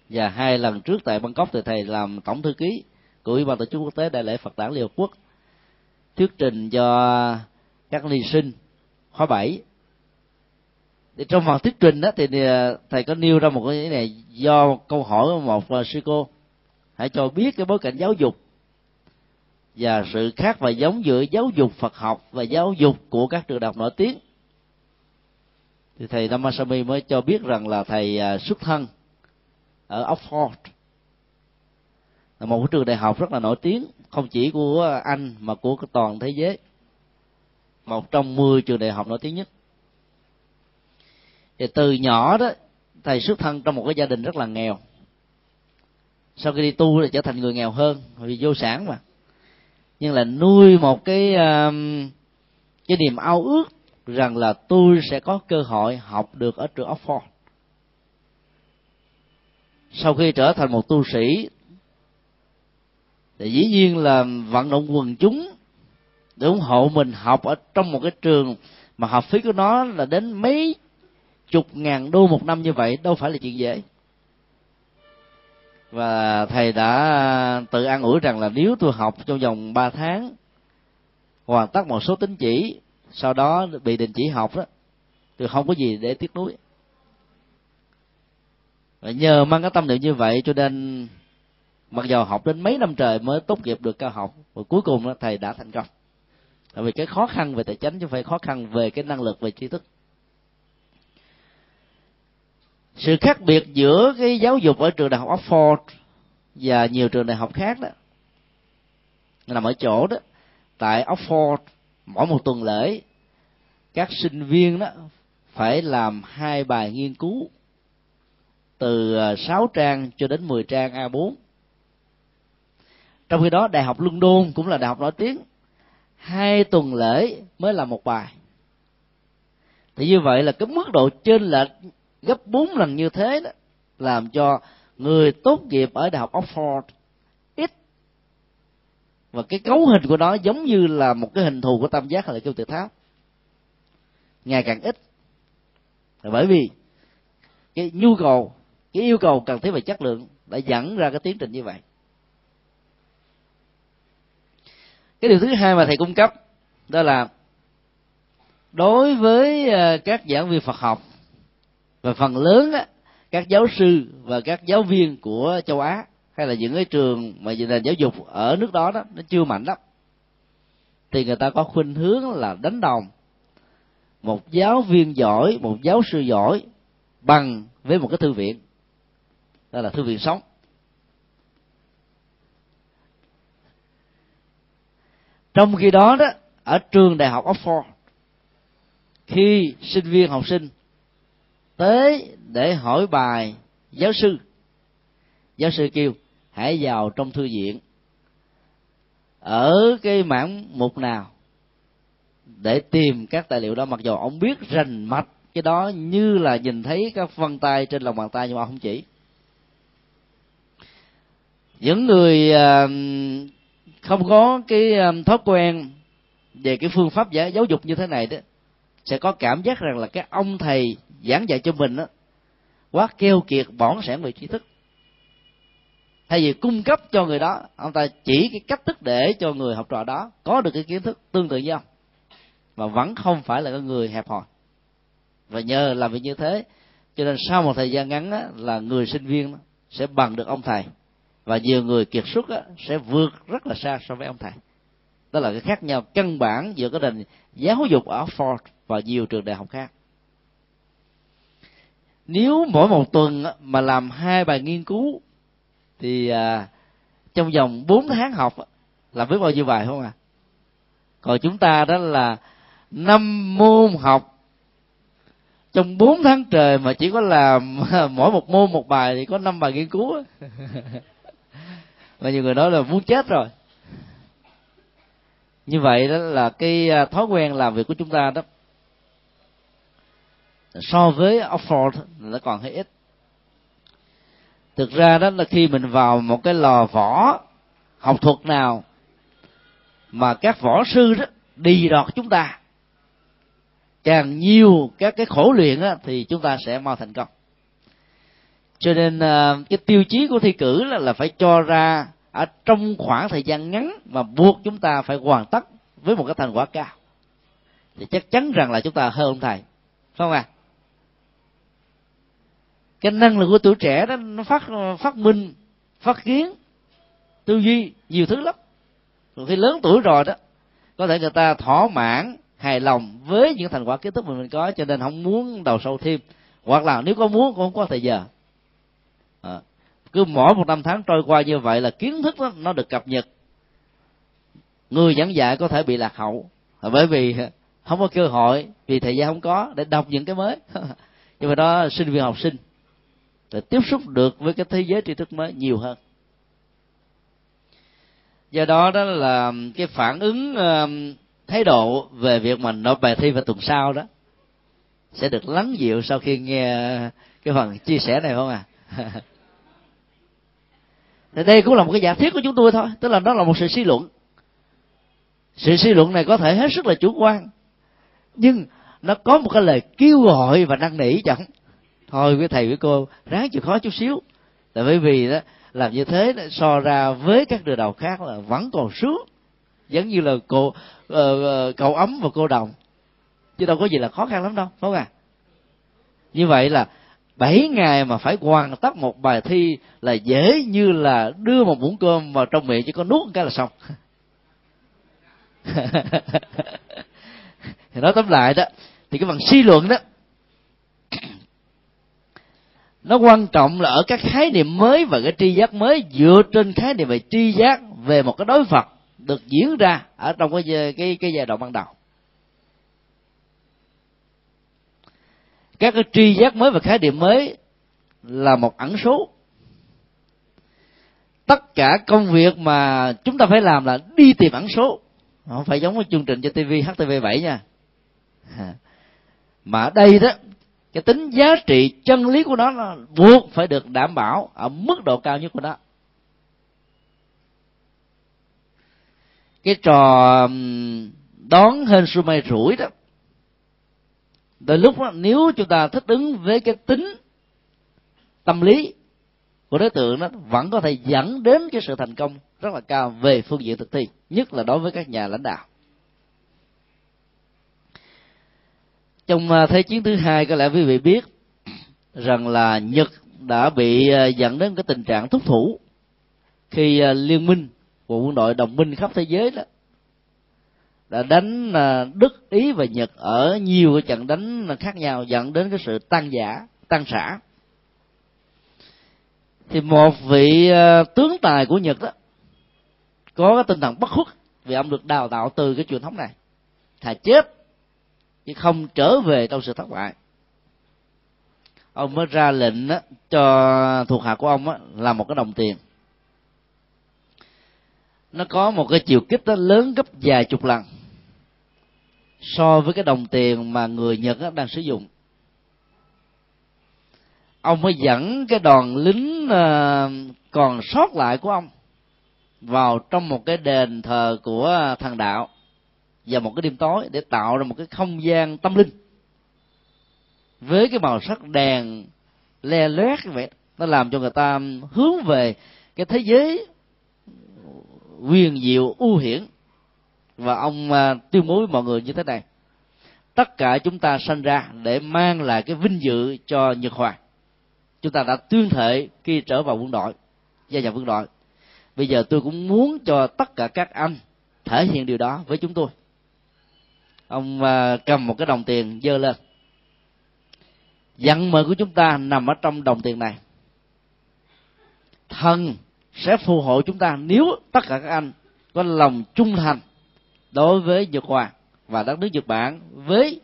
và hai lần trước tại Bangkok thì thầy làm tổng thư ký của ủy ban tổ chức quốc tế đại lễ Phật đản Liên Hợp Quốc. Thuyết trình cho các ni sinh khóa bảy. Thì trong phần thuyết trình đó thì à, thầy có nêu ra một cái này do câu hỏi của một sư cô hãy cho biết cái bối cảnh giáo dục. Và sự khác và giống giữa giáo dục Phật học và giáo dục của các trường đại học nổi tiếng. Thì thầy Damasami mới cho biết rằng là thầy à, xuất thân ở Oxford. Là một trường đại học rất là nổi tiếng, không chỉ của Anh mà của toàn thế giới. Một trong mười trường đại học nổi tiếng nhất. Thì từ nhỏ đó, thầy xuất thân trong một cái gia đình rất là nghèo sau khi đi tu là trở thành người nghèo hơn vì vô sản mà. Nhưng là nuôi một cái um, cái niềm ao ước rằng là tôi sẽ có cơ hội học được ở trường Oxford. Sau khi trở thành một tu sĩ, thì dĩ nhiên là vận động quần chúng để ủng hộ mình học ở trong một cái trường mà học phí của nó là đến mấy chục ngàn đô một năm như vậy đâu phải là chuyện dễ và thầy đã à, tự an ủi rằng là nếu tôi học trong vòng 3 tháng hoàn tất một số tín chỉ sau đó bị đình chỉ học đó tôi không có gì để tiếc nuối. Và nhờ mang cái tâm niệm như vậy cho nên mặc dù học đến mấy năm trời mới tốt nghiệp được cao học và cuối cùng đó, thầy đã thành công. Tại vì cái khó khăn về tài chính chứ không phải khó khăn về cái năng lực về tri thức sự khác biệt giữa cái giáo dục ở trường đại học Oxford và nhiều trường đại học khác đó, nằm ở chỗ đó, tại Oxford, mỗi một tuần lễ, các sinh viên đó phải làm hai bài nghiên cứu, từ à, 6 trang cho đến 10 trang A4 trong khi đó, đại học London cũng là đại học nổi tiếng, hai tuần lễ mới là một bài. Thì như vậy là cái mức độ trên lệch gấp bốn lần như thế đó, làm cho người tốt nghiệp ở đại học Oxford ít. Và cái cấu hình của nó giống như là một cái hình thù của tam giác hay là kêu tự tháp. Ngày càng ít. Bởi vì cái nhu cầu, cái yêu cầu cần thiết về chất lượng đã dẫn ra cái tiến trình như vậy. Cái điều thứ hai mà thầy cung cấp đó là đối với ờ, các giảng viên Phật học và phần lớn á, các giáo sư và các giáo viên của châu Á hay là những cái trường mà nền giáo dục ở nước đó đó nó chưa mạnh lắm. Thì người ta có khuynh hướng là đánh đồng. Một giáo viên giỏi một giáo sư giỏi bằng với một cái thư viện. Đó là thư viện sống. Trong khi đó đó ở trường đại học Oxford khi sinh viên học sinh tới để hỏi bài giáo sư. Giáo sư kêu, hãy vào trong thư viện. Ở cái mảng mục nào để tìm các tài liệu đó? Mặc dù ông biết rành mạch cái đó như là nhìn thấy các vân tay trên lòng bàn tay nhưng mà không chỉ. Những người à, không có cái à, thói quen về cái phương pháp giáo dục như thế này đó sẽ có cảm giác rằng là cái ông thầy giảng dạy cho mình đó quá keo kiệt bỏng sẻn về tri thức. Thay vì cung cấp cho người đó ông ta chỉ cái cách thức để cho người học trò đó có được cái kiến thức tương tự với ông mà vẫn không phải là cái người hẹp hòi. Và nhờ làm việc như thế cho nên sau một thời gian ngắn á, là người sinh viên đó, sẽ bằng được ông thầy và nhiều người kiệt xuất á, sẽ vượt rất là xa so với ông thầy. Đó là cái khác nhau căn bản giữa cái nền giáo dục ở Ford và nhiều trường đại học khác. Nếu mỗi một tuần mà làm hai bài nghiên cứu, thì à, trong vòng 4 tháng học là biết bao nhiêu bài không à? Còn chúng ta đó là năm môn học. Trong 4 tháng trời mà chỉ có làm mỗi một môn một bài thì có năm bài nghiên cứu và nhiều người nói là muốn chết rồi. Như vậy đó là cái à, thói quen làm việc của chúng ta đó so với Oxford nó còn hơi ít. Thực ra đó là khi mình vào một cái lò võ học thuật nào mà các võ sư đó đi đọt chúng ta càng nhiều các cái khổ luyện đó, thì chúng ta sẽ mau thành công. Cho nên ờ, cái tiêu chí của thi cử là, là phải cho ra ở trong khoảng thời gian ngắn mà buộc chúng ta phải hoàn tất với một cái thành quả cao. Thì chắc chắn rằng là chúng ta hơn ông thầy phải không à cái năng lực của tuổi trẻ đó nó phát phát minh phát kiến tư duy nhiều thứ lắm. Rồi khi lớn tuổi rồi đó có thể người ta thỏa mãn hài lòng với những thành quả kiến thức mà mình có cho nên không muốn đầu sâu thêm. Hoặc là nếu có muốn cũng không có thời giờ. À, cứ mỗi một năm tháng trôi qua như vậy là kiến thức đó, nó được cập nhật. Người giảng dạy có thể bị lạc hậu. À, bởi vì không có cơ hội vì thời gian không có để đọc những cái mới. Nhưng mà đó sinh viên học sinh để tiếp xúc được với cái thế giới tri thức mới nhiều hơn. Do đó đó là cái phản ứng ờ, thái độ về việc mà nộp bài thi vào tuần sau đó sẽ được lắng dịu sau khi nghe cái phần chia sẻ này không à? Thì đây cũng là một cái giả thiết của chúng tôi thôi, tức là nó là một sự suy luận. Sự suy luận này có thể hết sức là chủ quan, nhưng nó có một cái lời kêu gọi và năn nỉ chẳng thôi với thầy với cô ráng chịu khó chút xíu. Là bởi vì đó làm như thế so ra với các đường đầu khác là vẫn còn sướng. Giống như là cô uh, cậu ấm và cô đồng. Chứ đâu có gì là khó khăn lắm đâu phải không à như vậy là bảy ngày mà phải hoàn tất một bài thi là dễ như là đưa một muỗng cơm vào trong miệng chỉ có nuốt một cái là xong. Thì nói tóm lại đó thì cái phần suy luận đó nó quan trọng là ở các khái niệm mới và cái tri giác mới, dựa trên khái niệm về tri giác về một cái đối phật được diễn ra ở trong cái cái cái giai đoạn ban đầu. Các cái tri giác mới và khái niệm mới là một ẩn số. Tất cả công việc mà chúng ta phải làm là đi tìm ẩn số. Không phải giống với chương trình cho tv htv 7 nha. Mà ở đây đó cái tính giá trị chân lý của nó, nó buộc phải được đảm bảo ở mức độ cao nhất của nó. Cái trò đón hên su may rủi đó đôi lúc đó, nếu chúng ta thích ứng với cái tính tâm lý của đối tượng nó vẫn có thể dẫn đến cái sự thành công rất là cao về phương diện thực thi nhất là đối với các nhà lãnh đạo. Trong à, thế chiến thứ hai có lẽ quý vị biết rằng là nhật đã bị à, dẫn đến cái tình trạng thúc thủ khi à, liên minh của quân đội đồng minh khắp thế giới đó đã đánh đức, ý và nhật ở nhiều cái trận đánh khác nhau dẫn đến cái sự tan giả tan rã. Thì một vị tướng tài của nhật đó có cái tinh thần bất khuất vì ông được đào tạo từ cái truyền thống này. Thà chết chứ không trở về trong sự thất bại. Ông mới ra lệnh đó, cho thuộc hạ của ông đó, là một cái đồng tiền. Nó có một cái chiều kích đó lớn gấp vài chục lần so với cái đồng tiền mà người nhật đó đang sử dụng. Ông mới dẫn cái đoàn lính ờ, còn sót lại của ông vào trong một cái đền thờ của thần đạo và một cái đêm tối để tạo ra một cái không gian tâm linh. Với cái màu sắc đèn le lét vậy, nó làm cho người ta hướng về cái thế giới quyền diệu, ưu hiển. Và ông à, tuyên bố với mọi người như thế này, tất cả chúng ta sanh ra để mang lại cái vinh dự cho nhật hoàng. Chúng ta đã tuyên thệ khi trở vào quân đội, gia nhập quân đội. Bây giờ tôi cũng muốn cho tất cả các anh thể hiện điều đó với chúng tôi ông à, cầm một cái đồng tiền dơ lên. Vận mệnh của chúng ta nằm ở trong đồng tiền này. Thần sẽ phù hộ chúng ta nếu tất cả các anh có lòng trung thành đối với nhật hoàng và đất nước nhật bản với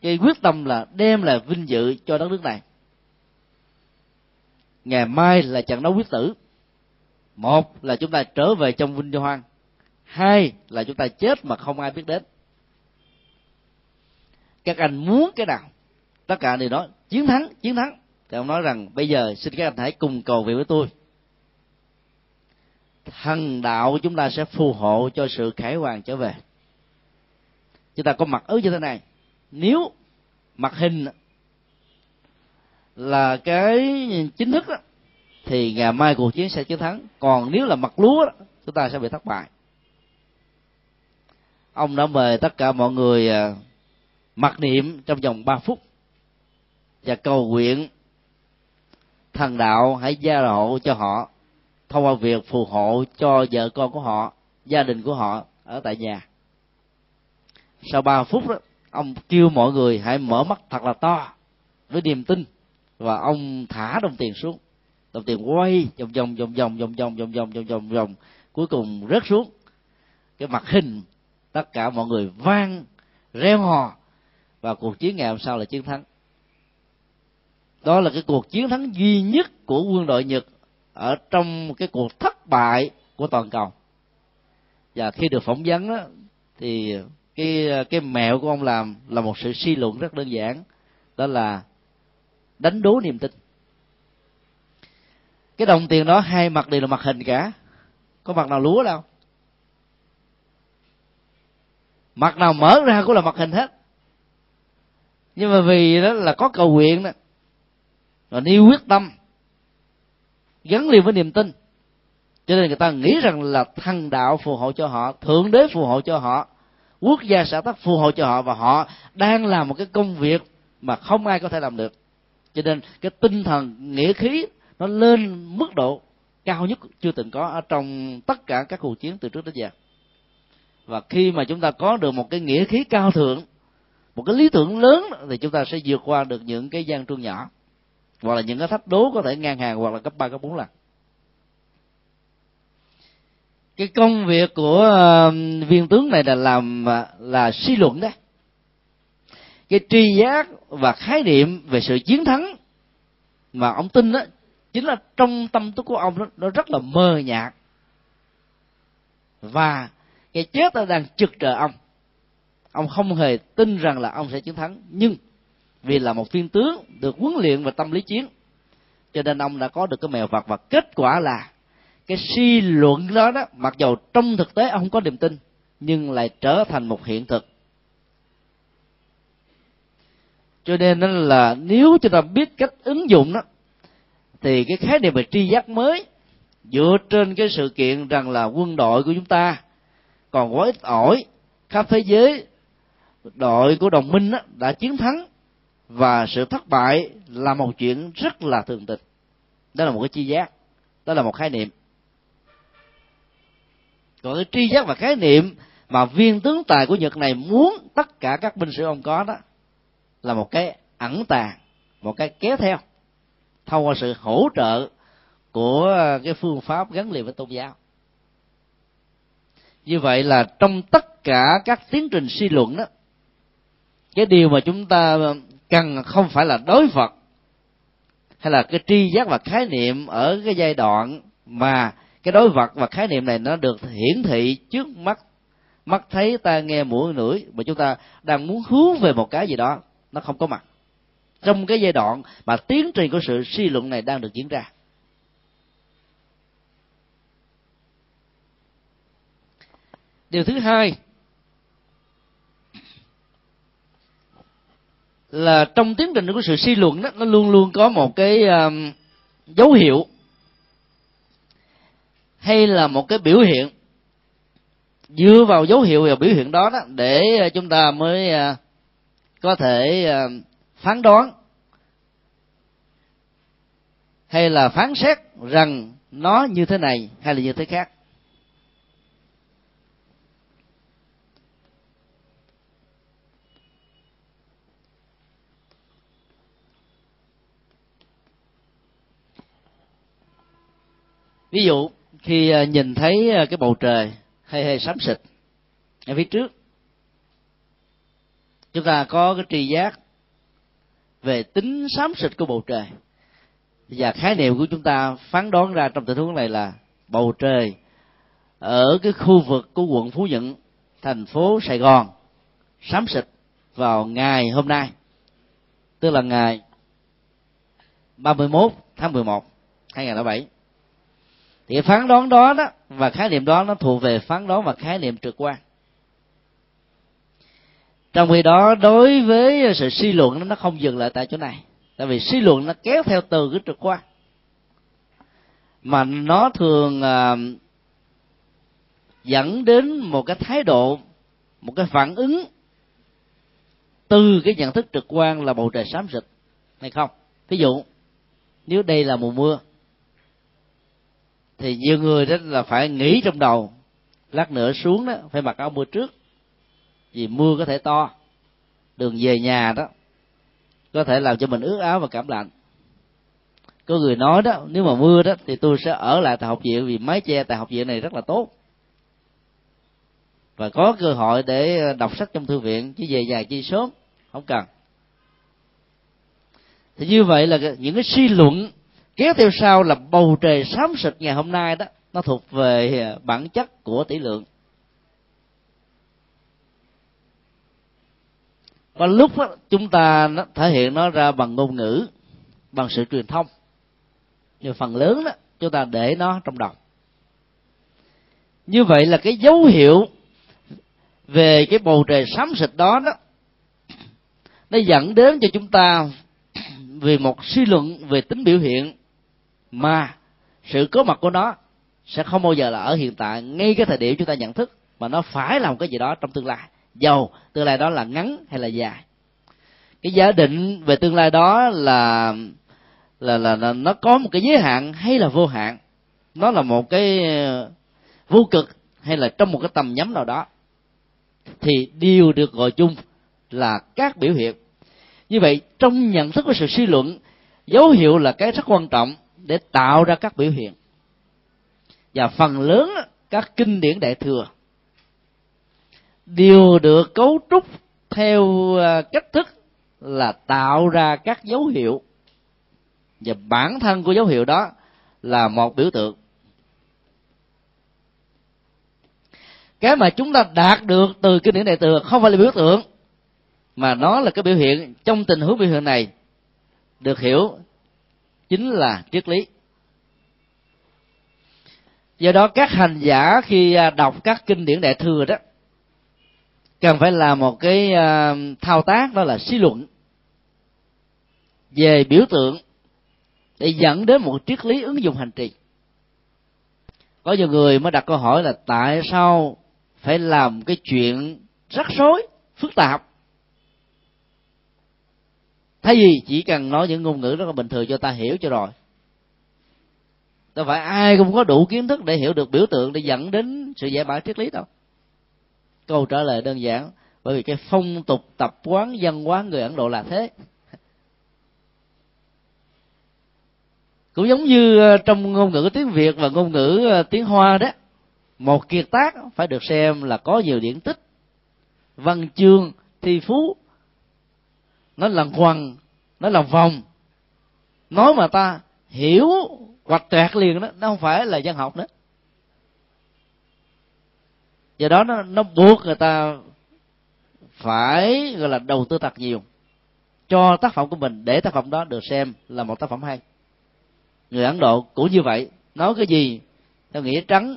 cái quyết tâm là đem lại vinh dự cho đất nước này. Ngày mai là trận đấu quyết tử. Một là chúng ta trở về trong vinh hoang hai là chúng ta chết mà không ai biết đến các anh muốn cái nào tất cả đều nói chiến thắng chiến thắng. Thì ông nói rằng bây giờ xin các anh hãy cùng cầu nguyện với tôi. Thần đạo của chúng ta sẽ phù hộ cho sự khải hoàn trở về. Chúng ta có mặt ứ như thế này. Nếu mặt hình là cái chính thức đó, thì ngày mai cuộc chiến sẽ chiến thắng. Còn nếu là mặt lúa đó, chúng ta sẽ bị thất bại. Ông đã mời tất cả mọi người à, mặc niệm trong vòng 3 phút. Và cầu nguyện, thần đạo hãy gia hộ cho họ, thông qua việc phù hộ cho vợ con của họ, gia đình của họ ở tại nhà. Sau ba phút đó, ông kêu mọi người hãy mở mắt thật là to với niềm tin và ông thả đồng tiền xuống. Đồng tiền quay vòng vòng vòng vòng vòng vòng vòng vòng vòng vòng vòng cuối cùng rớt xuống. Cái mặt hình tất cả mọi người vang, reo hò và cuộc chiến ngày hôm sau là chiến thắng. Đó là cái cuộc chiến thắng duy nhất của quân đội nhật ở trong cái cuộc thất bại của toàn cầu. Và khi được phỏng vấn đó, thì cái cái mẹo của ông làm là một sự suy luận rất đơn giản đó là đánh đố niềm tin. Cái đồng tiền đó hai mặt đều là mặt hình cả có mặt nào lúa đâu. Mặt nào mở ra cũng là mặt hình hết nhưng mà vì đó là có cầu nguyện đó. Và nêu quyết tâm, gắn liền với niềm tin. Cho nên người ta nghĩ rằng là thăng đạo phù hộ cho họ, thượng đế phù hộ cho họ, quốc gia xã tắc phù hộ cho họ và họ đang làm một cái công việc mà không ai có thể làm được. Cho nên cái tinh thần, nghĩa khí nó lên mức độ cao nhất chưa từng có ở trong tất cả các cuộc chiến từ trước đến giờ. Và khi mà chúng ta có được một cái nghĩa khí cao thượng một cái lý tưởng lớn thì chúng ta sẽ vượt qua được những cái gian truân nhỏ. Hoặc là những cái thách đố có thể ngang hàng hoặc là cấp ba cấp bốn lần. Cái công việc của um, viên tướng này là làm à, là suy luận đấy cái tri giác và khái niệm về sự chiến thắng mà ông tin đó chính là trong tâm thức của ông đó, nó rất là mờ nhạt. Và cái chết nó đang trực chờ ông ông không hề tin rằng là ông sẽ chiến thắng. Nhưng vì là một viên tướng được huấn luyện về tâm lý chiến, cho nên ông đã có được cái mèo vật và kết quả là cái suy luận đó đó, mặc dầu trong thực tế ông không có niềm tin, nhưng lại trở thành một hiện thực. Cho nên là nếu chúng ta biết cách ứng dụng đó, thì cái khái niệm về tri giác mới dựa trên cái sự kiện rằng là quân đội của chúng ta còn quá ít ỏi khắp thế giới đội của đồng minh đó, đã chiến thắng và sự thất bại là một chuyện rất là thường tình. Đó là một cái chi giác đó là một khái niệm. Còn cái tri giác và khái niệm mà viên tướng tài của nhật này muốn tất cả các binh sĩ ông có đó là một cái ẩn tàng một cái kéo theo thông qua sự hỗ trợ của cái phương pháp gắn liền với tôn giáo. Như vậy là trong tất cả các tiến trình suy luận đó cái điều mà chúng ta cần không phải là đối vật, hay là cái tri giác và khái niệm ở cái giai đoạn mà cái đối vật và khái niệm này nó được hiển thị trước mắt. Mắt thấy ta nghe mũi ngửi, mà chúng ta đang muốn hướng về một cái gì đó, nó không có mặt. Trong cái giai đoạn mà tiến trình của sự suy luận này đang được diễn ra. Điều thứ hai là trong tiến trình của sự suy luận đó nó luôn luôn có một cái um, dấu hiệu hay là một cái biểu hiện. Dựa vào dấu hiệu và biểu hiện đó, đó để uh, chúng ta mới uh, có thể uh, phán đoán hay là phán xét rằng nó như thế này hay là như thế khác. Ví dụ, khi à, nhìn thấy à, cái bầu trời hay hay xám xịt ở phía trước, chúng ta có cái tri giác về tính xám xịt của bầu trời. Và khái niệm của chúng ta phán đoán ra trong tình huống này là bầu trời ở cái khu vực của quận phú nhuận, thành phố sài gòn, xám xịt vào ngày hôm nay, tức là ngày 31 tháng 11 2007 thì phán đoán đó đó và khái niệm đó nó thuộc về phán đoán và khái niệm trực quan. Trong khi đó đối với sự suy luận nó không dừng lại tại chỗ này. Tại vì suy luận nó kéo theo từ cái trực quan. Mà nó thường uh, dẫn đến một cái thái độ một cái phản ứng từ cái nhận thức trực quan là bầu trời xám xịt. Hay không? Ví dụ nếu đây là mùa mưa thì nhiều người đó là phải nghĩ trong đầu, lát nữa xuống đó, phải mặc áo mưa trước. Vì mưa có thể to, đường về nhà đó, có thể làm cho mình ướt áo và cảm lạnh. Có người nói đó, nếu mà mưa đó thì tôi sẽ ở lại tại học viện vì mái che tại học viện này rất là tốt. Và có cơ hội để ờ, đọc sách trong thư viện, chứ về nhà chi sớm, không cần. Thì như vậy là những cái suy luận kéo theo sau là bầu trời xám xịt ngày hôm nay đó nó thuộc về à, bản chất của tỷ lượng. Và lúc đó, chúng ta nó thể hiện nó ra bằng ngôn ngữ bằng sự truyền thông. Nhưng phần lớn đó chúng ta để nó trong đầu. Như vậy là cái dấu hiệu về cái bầu trời xám xịt đó đó nó dẫn đến cho chúng ta về một suy luận về tính biểu hiện mà sự có mặt của nó sẽ không bao giờ là ở hiện tại ngay cái thời điểm chúng ta nhận thức mà nó phải làm cái gì đó trong tương lai. Dầu tương lai đó là ngắn hay là dài. Cái giả định về tương lai đó là là là, là nó có một cái giới hạn hay là vô hạn. Nó là một cái ờ, vô cực hay là trong một cái tầm nhắm nào đó. Thì điều được gọi chung là các biểu hiện. Như vậy trong nhận thức của sự suy luận dấu hiệu là cái rất quan trọng để tạo ra các biểu hiện. Và phần lớn các kinh điển đại thừa đều được cấu trúc theo à, cách thức là tạo ra các dấu hiệu. Và bản thân của dấu hiệu đó là một biểu tượng. Cái mà chúng ta đạt được từ kinh điển đại thừa không phải là biểu tượng, mà nó là cái biểu hiện. Trong tình huống biểu hiện này, được hiểu chính là triết lý. Do đó các hành giả khi à, đọc các kinh điển đại thừa đó, cần phải làm một cái à, thao tác đó là suy luận về biểu tượng để dẫn đến một triết lý ứng dụng hành trì. Có nhiều người mới đặt câu hỏi là tại sao phải làm cái chuyện rắc rối, phức tạp? Thay vì chỉ cần nói những ngôn ngữ rất là bình thường cho ta hiểu cho rồi. Đâu phải ai cũng có đủ kiến thức để hiểu được biểu tượng để dẫn đến sự giải mã triết lý đâu. Câu trả lời đơn giản, bởi vì cái phong tục tập quán văn hóa người ấn độ là thế. Cũng giống như ờ, trong ngôn ngữ tiếng việt và ngôn ngữ ờ, tiếng hoa đó, một kiệt tác phải được xem là có nhiều điển tích. Văn chương, thi phú nó lần quần, nó là vòng. Nói mà ta hiểu hoặc tuyệt liền đó, nó không phải là dân học nữa. Do đó nó nó buộc người ta phải, gọi là, đầu tư thật nhiều cho tác phẩm của mình để tác phẩm đó được xem là một tác phẩm hay. Người ấn độ cũng như vậy, nói cái gì, theo nghĩa trắng,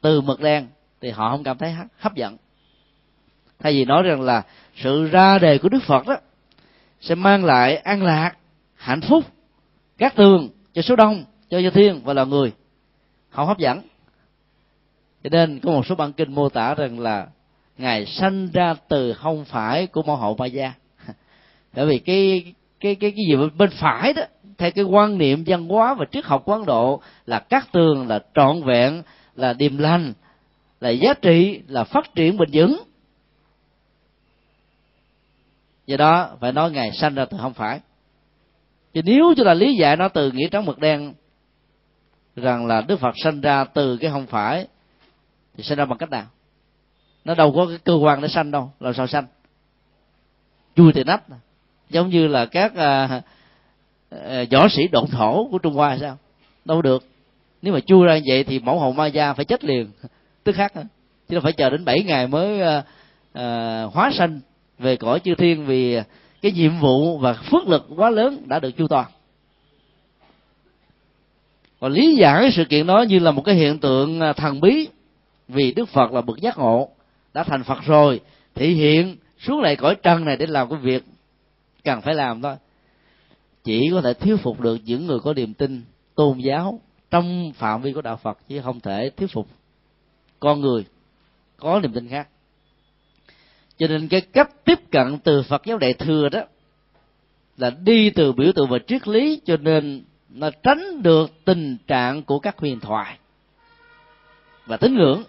từ mực đen, thì họ không cảm thấy hấp dẫn. Thay vì nói rằng là sự ra đề của đức phật đó sẽ mang lại an lạc, hạnh phúc các tường cho số đông, cho gia thiên và là người. Không hấp dẫn. Cho nên có một số bản kinh mô tả rằng là ngài sanh ra từ không phải của mẫu hậu ma gia. Bởi vì cái cái cái cái gì bên phải đó, theo cái quan niệm văn hóa và triết học quán độ là cát tường là trọn vẹn, là điềm lành, là giá trị, là phát triển bền vững do đó phải nói ngài sanh ra từ không phải. Thì nếu chúng ta lý giải nó từ nghĩa trắng mực đen rằng là đức phật sanh ra từ cái không phải thì sanh ra bằng cách nào? Nó đâu có cái cơ quan để sanh đâu làm sao sanh? Chui từ nách giống như là các à, à, võ sĩ độn thổ của trung hoa hay sao? Đâu được. Nếu mà chui ra vậy thì mẫu hậu ma gia phải chết liền. Tức khắc chứ đâu phải chờ đến 7 ngày mới à, à, hóa sanh về cõi chư thiên vì cái nhiệm vụ và phước lực quá lớn đã được chu toàn. Còn lý giải sự kiện đó như là một cái hiện tượng à, thần bí vì đức phật là bậc giác ngộ đã thành phật rồi, thể hiện xuống lại cõi trần này để làm cái việc cần phải làm thôi. Chỉ có thể thuyết phục được những người có niềm tin tôn giáo trong phạm vi của đạo phật chứ không thể thuyết phục con người có niềm tin khác cho nên cái cách tiếp cận từ phật giáo đại thừa đó là đi từ biểu tượng và triết lý cho nên nó tránh được tình trạng của các huyền thoại và tín ngưỡng.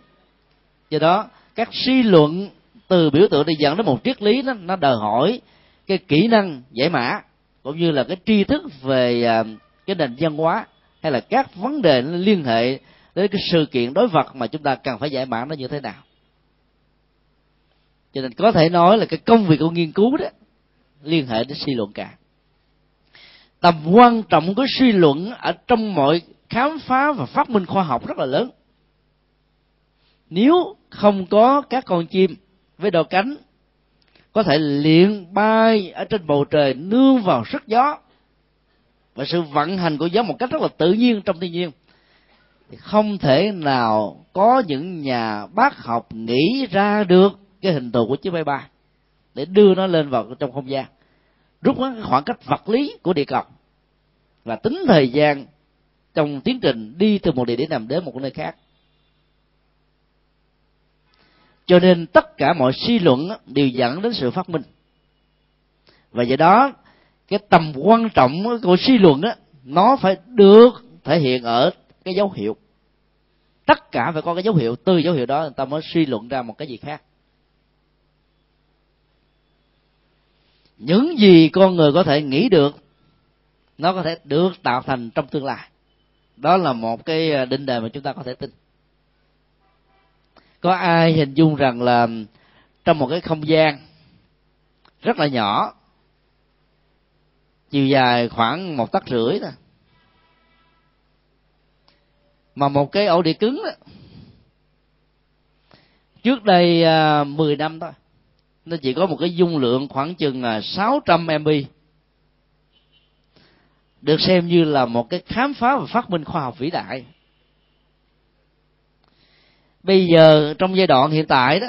Do đó các suy luận từ biểu tượng để dẫn đến một triết lý đó, nó đòi hỏi cái kỹ năng giải mã cũng như là cái tri thức về à, cái nền văn hóa hay là các vấn đề liên hệ đến cái sự kiện đối vật mà chúng ta cần phải giải mã nó như thế nào cho nên có thể nói là cái công việc của nghiên cứu đó liên hệ đến suy luận cả. Tầm quan trọng của suy luận ở trong mọi khám phá và phát minh khoa học rất là lớn. Nếu không có các con chim với đầu cánh, có thể luyện bay ở trên bầu trời nương vào sức gió. Và sự vận hành của gió một cách rất là tự nhiên trong thiên nhiên. Thì không thể nào có những nhà bác học nghĩ ra được cái hình thù của chiếc máy bay để đưa nó lên vào trong không gian. Rút ngắn khoảng cách vật lý của địa cầu và tính thời gian trong tiến trình đi từ một địa điểm nằm đến một nơi khác. Cho nên tất cả mọi suy luận đều dẫn đến sự phát minh. Và do đó, cái tầm quan trọng của suy luận đó nó phải được thể hiện ở cái dấu hiệu. Tất cả phải có cái dấu hiệu, từ dấu hiệu đó người ta mới suy luận ra một cái gì khác. Những gì con người có thể nghĩ được, nó có thể được tạo thành trong tương lai. Đó là một cái à, định đề mà chúng ta có thể tin. Có ai hình dung rằng là trong một cái không gian rất là nhỏ, chiều dài khoảng một tấc rưỡi nè, mà một cái ổ đĩa cứng đó, trước đây à, 10 năm thôi nó chỉ có một cái dung lượng khoảng chừng là 600 MB được xem như là một cái khám phá và phát minh khoa học vĩ đại. Bây giờ, trong giai đoạn hiện tại đó,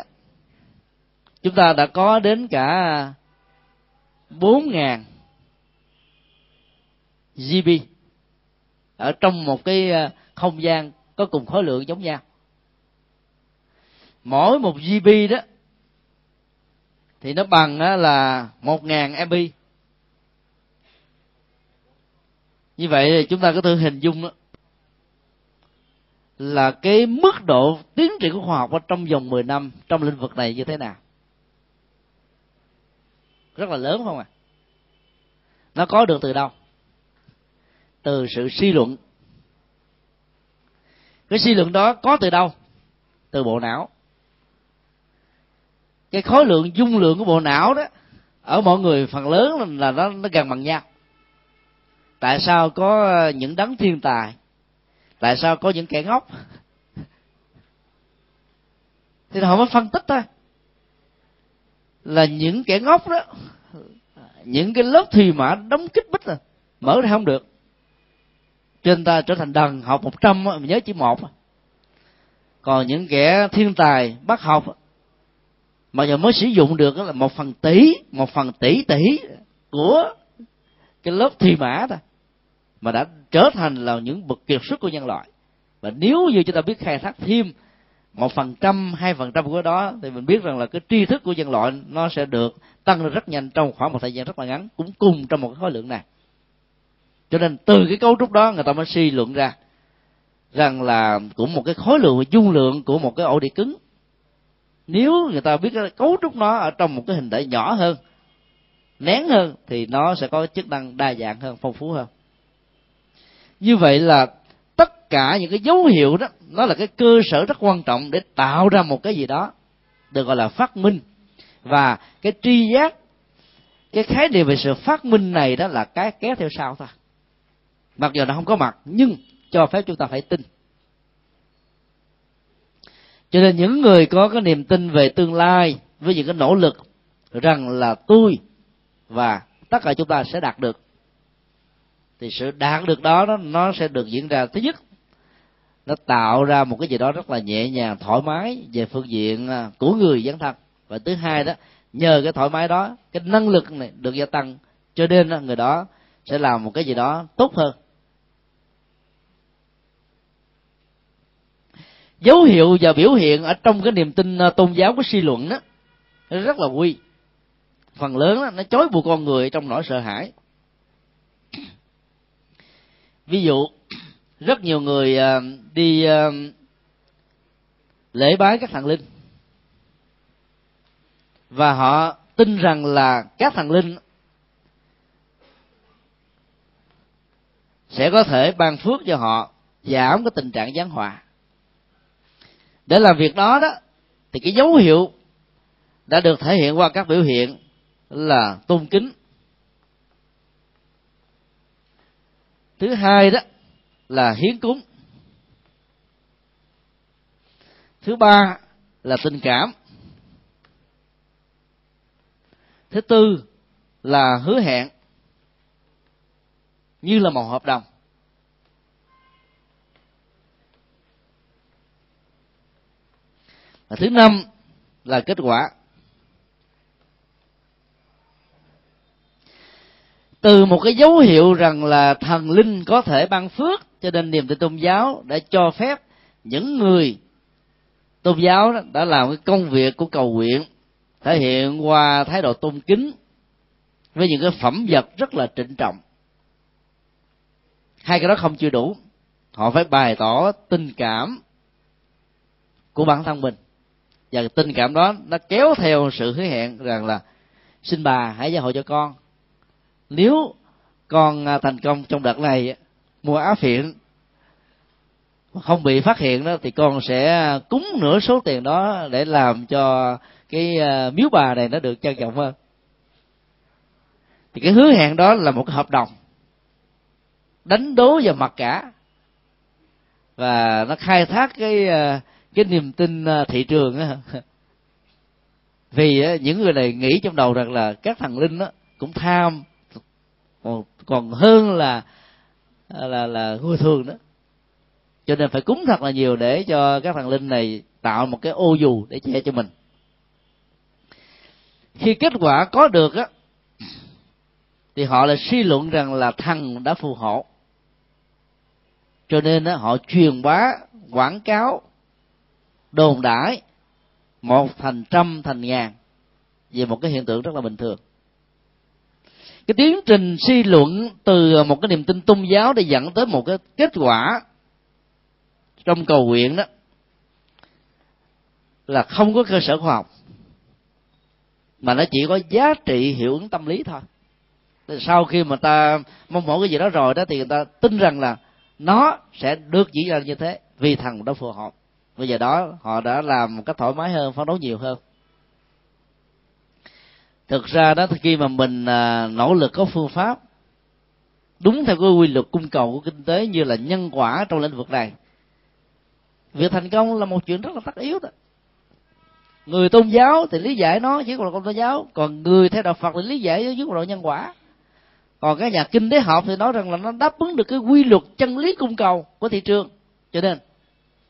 chúng ta đã có đến cả bốn ngàn GB ở trong một cái ờ, không gian có cùng khối lượng giống nhau. Mỗi một GB đó thì nó bằng là một ngàn MB như vậy thì chúng ta có thể hình dung đó là cái mức độ tiến triển của khoa học ở trong vòng 10 năm trong lĩnh vực này như thế nào. Rất là lớn không à nó có được từ đâu? Từ sự suy luận. Cái suy luận đó có từ đâu? Từ bộ não cái khối lượng, dung lượng của bộ não đó, ở mọi người phần lớn là nó nó gần bằng nhau. Tại sao có những đấng thiên tài? Tại sao có những kẻ ngốc? Thì họ mới phân tích thôi. Là những kẻ ngốc đó, những cái lớp thùy mã đóng kích bích rồi mở ra không được. Trên ta trở thành đần học một trăm mà nhớ chỉ một còn những kẻ thiên tài bắt học mà giờ mới sử dụng được là một phần tỷ, một phần tỷ tỷ của cái lớp thi mã thôi. Mà đã trở thành là những bậc kiệt xuất của nhân loại. Và nếu như chúng ta biết khai thác thêm một phần trăm, hai phần trăm của đó, thì mình biết rằng là cái tri thức của nhân loại nó sẽ được tăng lên rất nhanh trong khoảng một thời gian rất là ngắn, cũng cùng trong một cái khối lượng này. Cho nên từ cái cấu trúc đó, người ta mới suy luận ra rằng là cũng một cái khối lượng và dung lượng của một cái ổ đĩa cứng nếu người ta biết cấu trúc nó ở trong một cái hình thể nhỏ hơn, nén hơn, thì nó sẽ có chức năng đa dạng hơn, phong phú hơn. Như vậy là tất cả những cái dấu hiệu đó, nó là cái cơ sở rất quan trọng để tạo ra một cái gì đó, được gọi là phát minh. Và cái tri giác, cái khái niệm về sự phát minh này đó là cái kéo theo sau thôi. Mặc dù nó không có mặt, nhưng cho phép chúng ta phải tin cho nên những người có cái niềm tin về tương lai với những cái nỗ lực rằng là tôi và tất cả chúng ta sẽ đạt được thì sự đạt được đó nó, nó sẽ được diễn ra. Thứ nhất nó tạo ra một cái gì đó rất là nhẹ nhàng thoải mái về phương diện à, của người dấn thân và thứ hai đó nhờ cái thoải mái đó cái năng lực này được gia tăng cho nên à, người đó sẽ làm một cái gì đó tốt hơn. Dấu hiệu và biểu hiện ở trong cái niềm tin à, tôn giáo của suy luận đó nó rất là quy phần lớn đó, nó chối buộc con người trong nỗi sợ hãi. Ví dụ rất nhiều người à, đi à, lễ bái các thần linh. Và họ tin rằng là các thần linh sẽ có thể ban phước cho họ giảm cái tình trạng gián họa để làm việc đó đó, thì cái dấu hiệu đã được thể hiện qua các biểu hiện là tôn kính. Thứ hai đó là hiến cúng. Thứ ba là tình cảm. Thứ tư là hứa hẹn như là một hợp đồng. Và thứ năm là kết quả. Từ một cái dấu hiệu rằng là thần linh có thể ban phước, cho nên niềm tin tôn giáo đã cho phép những người tôn giáo đó đã làm cái công việc của cầu nguyện, thể hiện qua thái độ tôn kính với những cái phẩm vật rất là trịnh trọng. Hai cái đó không chưa đủ. Họ phải bày tỏ tình cảm của bản thân mình và tình cảm đó nó kéo theo sự hứa hẹn rằng là, xin bà hãy gia hộ cho con. Nếu con à, thành công trong đợt này mua áo phiện không bị phát hiện đó, thì con sẽ cúng nửa số tiền đó để làm cho cái à, miếu bà này nó được trân trọng hơn. Thì cái hứa hẹn đó là một cái hợp đồng đánh đố vào mặt cả. Và nó khai thác cái à, cái niềm tin à, thị trường á vì những người này nghĩ trong đầu rằng là các thần linh đó cũng tham còn còn hơn là à, là là người thường đó. Cho nên phải cúng thật là nhiều để cho các thần linh này tạo một cái ô dù để che cho mình. Khi kết quả có được á thì họ là suy luận rằng là thần đã phù hộ. Cho nên đó, họ truyền bá quảng cáo đồn đãi một thành trăm thành ngàn về một cái hiện tượng rất là bình thường. Cái tiến trình suy luận từ một cái niềm tin tôn giáo để dẫn tới một cái kết quả trong cầu nguyện đó là không có cơ sở khoa học, mà nó chỉ có giá trị hiệu ứng tâm lý thôi. Sau khi mà ta mong mỏi cái gì đó rồi đó thì người ta tin rằng là nó sẽ được diễn ra như thế vì thằng đó phù hợp bây giờ đó họ đã làm một cách thoải mái hơn phấn đấu nhiều hơn. Thực ra đó khi mà mình à, nỗ lực có phương pháp đúng theo cái quy luật cung cầu của kinh tế như là nhân quả trong lĩnh vực này việc thành công là một chuyện rất là tất yếu đó. Người tôn giáo thì lý giải nó chỉ còn là tôn giáo còn người theo đạo phật thì lý giải nó dưới góc độ nhân quả. Còn các nhà kinh tế học thì nói rằng là nó đáp ứng được cái quy luật chân lý cung cầu của thị trường. Cho nên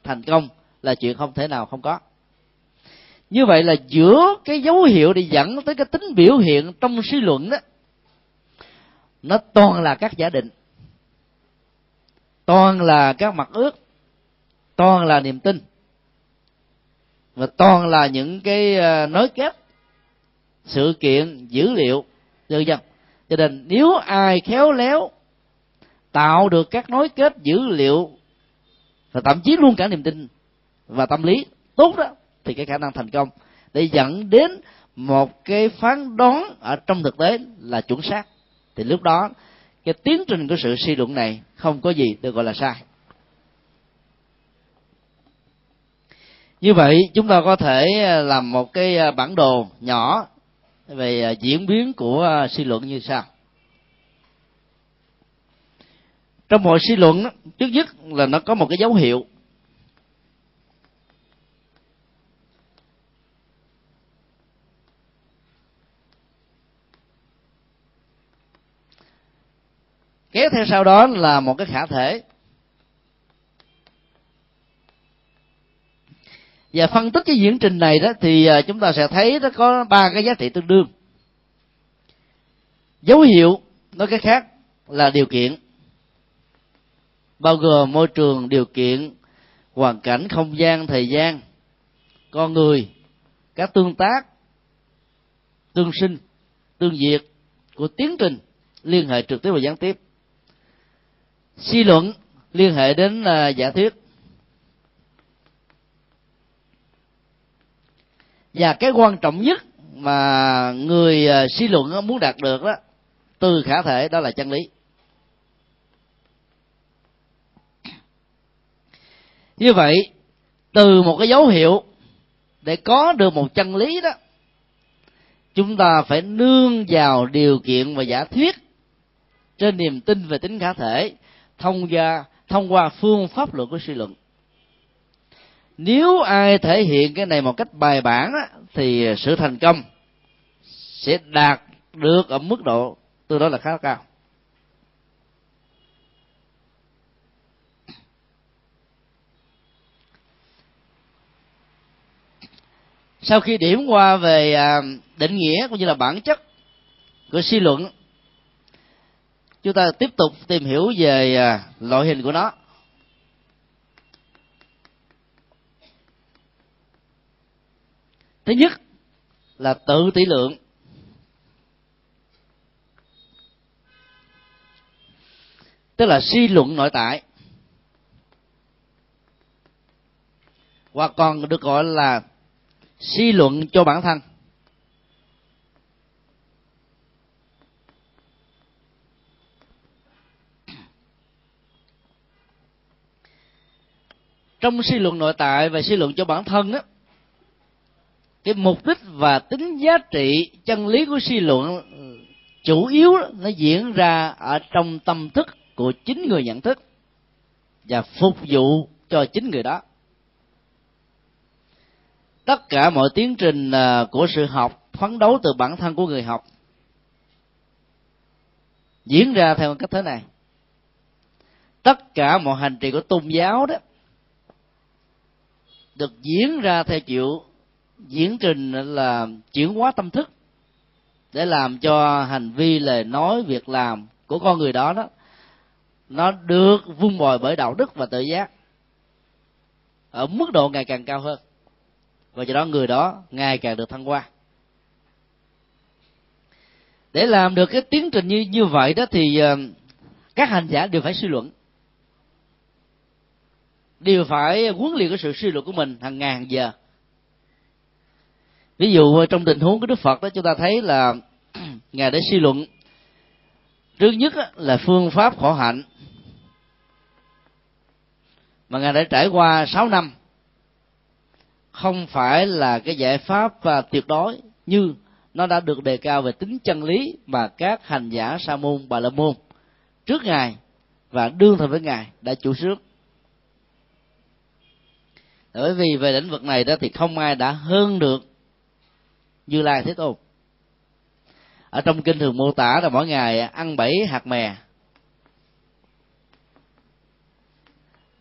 thành công là chuyện không thể nào không có. Như vậy là giữa cái dấu hiệu để dẫn tới cái tính biểu hiện trong suy luận đó nó toàn là các giả định, toàn là các mặt ước, toàn là niềm tin, và toàn là những cái ờ, nối kết sự kiện, dữ liệu vân vân cho nên nếu ai khéo léo tạo được các nối kết dữ liệu, và thậm chí luôn cả niềm tin và tâm lý tốt đó, thì cái khả năng thành công để dẫn đến một cái phán đoán ở trong thực tế là chuẩn xác. Thì lúc đó, cái tiến trình của sự suy luận này không có gì được gọi là sai. Như vậy, chúng ta có thể à, làm một cái à, bản đồ nhỏ về à, diễn biến của suy luận như sau. Trong mọi suy luận, trước nhất là nó có một cái dấu hiệu. Kéo theo sau đó là một cái khả thể. Và phân tích cái diễn trình này đó thì à, chúng ta sẽ thấy nó có ba cái giá trị tương đương. Dấu hiệu nói cái khác là điều kiện, bao gồm môi trường, điều kiện, hoàn cảnh, không gian, thời gian, con người, các tương tác, tương sinh, tương diệt của tiến trình liên hệ trực tiếp và gián tiếp suy luận liên hệ đến uh, giả thuyết. Và cái quan trọng nhất mà người uh, suy luận muốn đạt được đó từ khả thể đó là chân lý. Như vậy từ một cái dấu hiệu để có được một chân lý đó chúng ta phải nương vào điều kiện và giả thuyết trên niềm tin về tính khả thể thông qua thông qua phương pháp luận của suy luận. Nếu ai thể hiện cái này một cách bài bản á, thì sự thành công sẽ đạt được ở mức độ tương đối là khá cao. Sau khi điểm qua về à, định nghĩa cũng như là bản chất của suy luận chúng ta tiếp tục tìm hiểu về à, loại hình của nó. Thứ nhất là tự tỷ lượng. Tức là suy luận nội tại. Hoặc còn được gọi là suy luận cho bản thân. Trong suy luận nội tại và suy luận cho bản thân á, cái mục đích và tính giá trị chân lý của suy luận chủ yếu nó diễn ra ở trong tâm thức của chính người nhận thức và phục vụ cho chính người đó. Tất cả mọi tiến trình à, của sự học, phấn đấu từ bản thân của người học diễn ra theo cách thế này. Tất cả mọi hành trì của tôn giáo đó được diễn ra theo chịu diễn trình là chuyển hóa tâm thức để làm cho hành vi, lời nói, việc làm của con người đó đó, nó được vun bồi bởi đạo đức và tự giác ở mức độ ngày càng cao hơn. Và do đó người đó ngày càng được thăng hoa. Để làm được cái tiến trình như như vậy đó thì ờ, các hành giả đều phải suy luận đều phải huấn luyện cái sự suy luận của mình hàng ngàn giờ. Ví dụ ờ, trong tình huống của đức phật đó, chúng ta thấy là ngài đã suy luận. Trước nhất là phương pháp khổ hạnh. Mà ngài đã trải qua 6 năm, không phải là cái giải pháp và tuyệt đối như nó đã được đề cao về tính chân lý mà các hành giả sa môn bà la môn trước ngài và đương thời với ngài đã chủ trước bởi vì về lĩnh vực này đó thì không ai đã hơn được như lai thế tôn. Ở trong kinh thường mô tả là mỗi ngày ăn bảy hạt mè.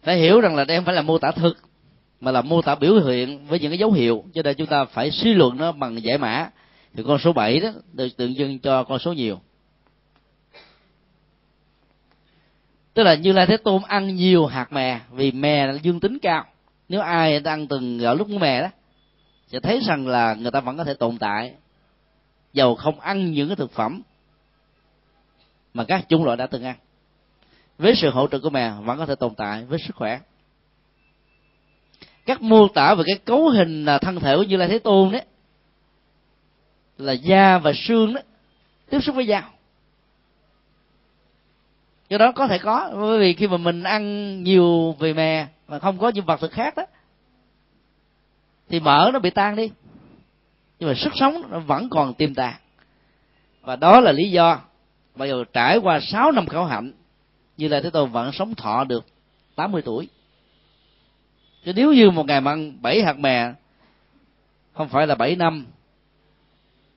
Phải hiểu rằng là đây không phải là mô tả thực, mà là mô tả biểu hiện với những cái dấu hiệu. Cho nên chúng ta phải suy luận nó bằng giải mã. Thì con số 7 đó được tượng trưng cho con số nhiều. Tức là như lai thế tôn ăn nhiều hạt mè vì mè là dương tính cao nếu ai đã ăn từng gạo lúc mè đó, sẽ thấy rằng là người ta vẫn có thể tồn tại. Dầu không ăn những cái thực phẩm mà các chủng loại đã từng ăn. Với sự hỗ trợ của mè vẫn có thể tồn tại với sức khỏe. Các mô tả về cái cấu hình thân thể của như lai thế tôn đấy, là da và xương đó, tiếp xúc với dao do đó có thể có, bởi vì khi mà mình ăn nhiều về mè mà không có những vật thực khác đó, thì mỡ nó bị tan đi. Nhưng mà sức sống nó vẫn còn tiềm tàng. Và đó là lý do bây giờ trải qua 6 năm khảo hạnh, như là thế tôn vẫn sống thọ được 80 tuổi. Chứ nếu như một ngày mà ăn bảy hạt mè, không phải là bảy năm,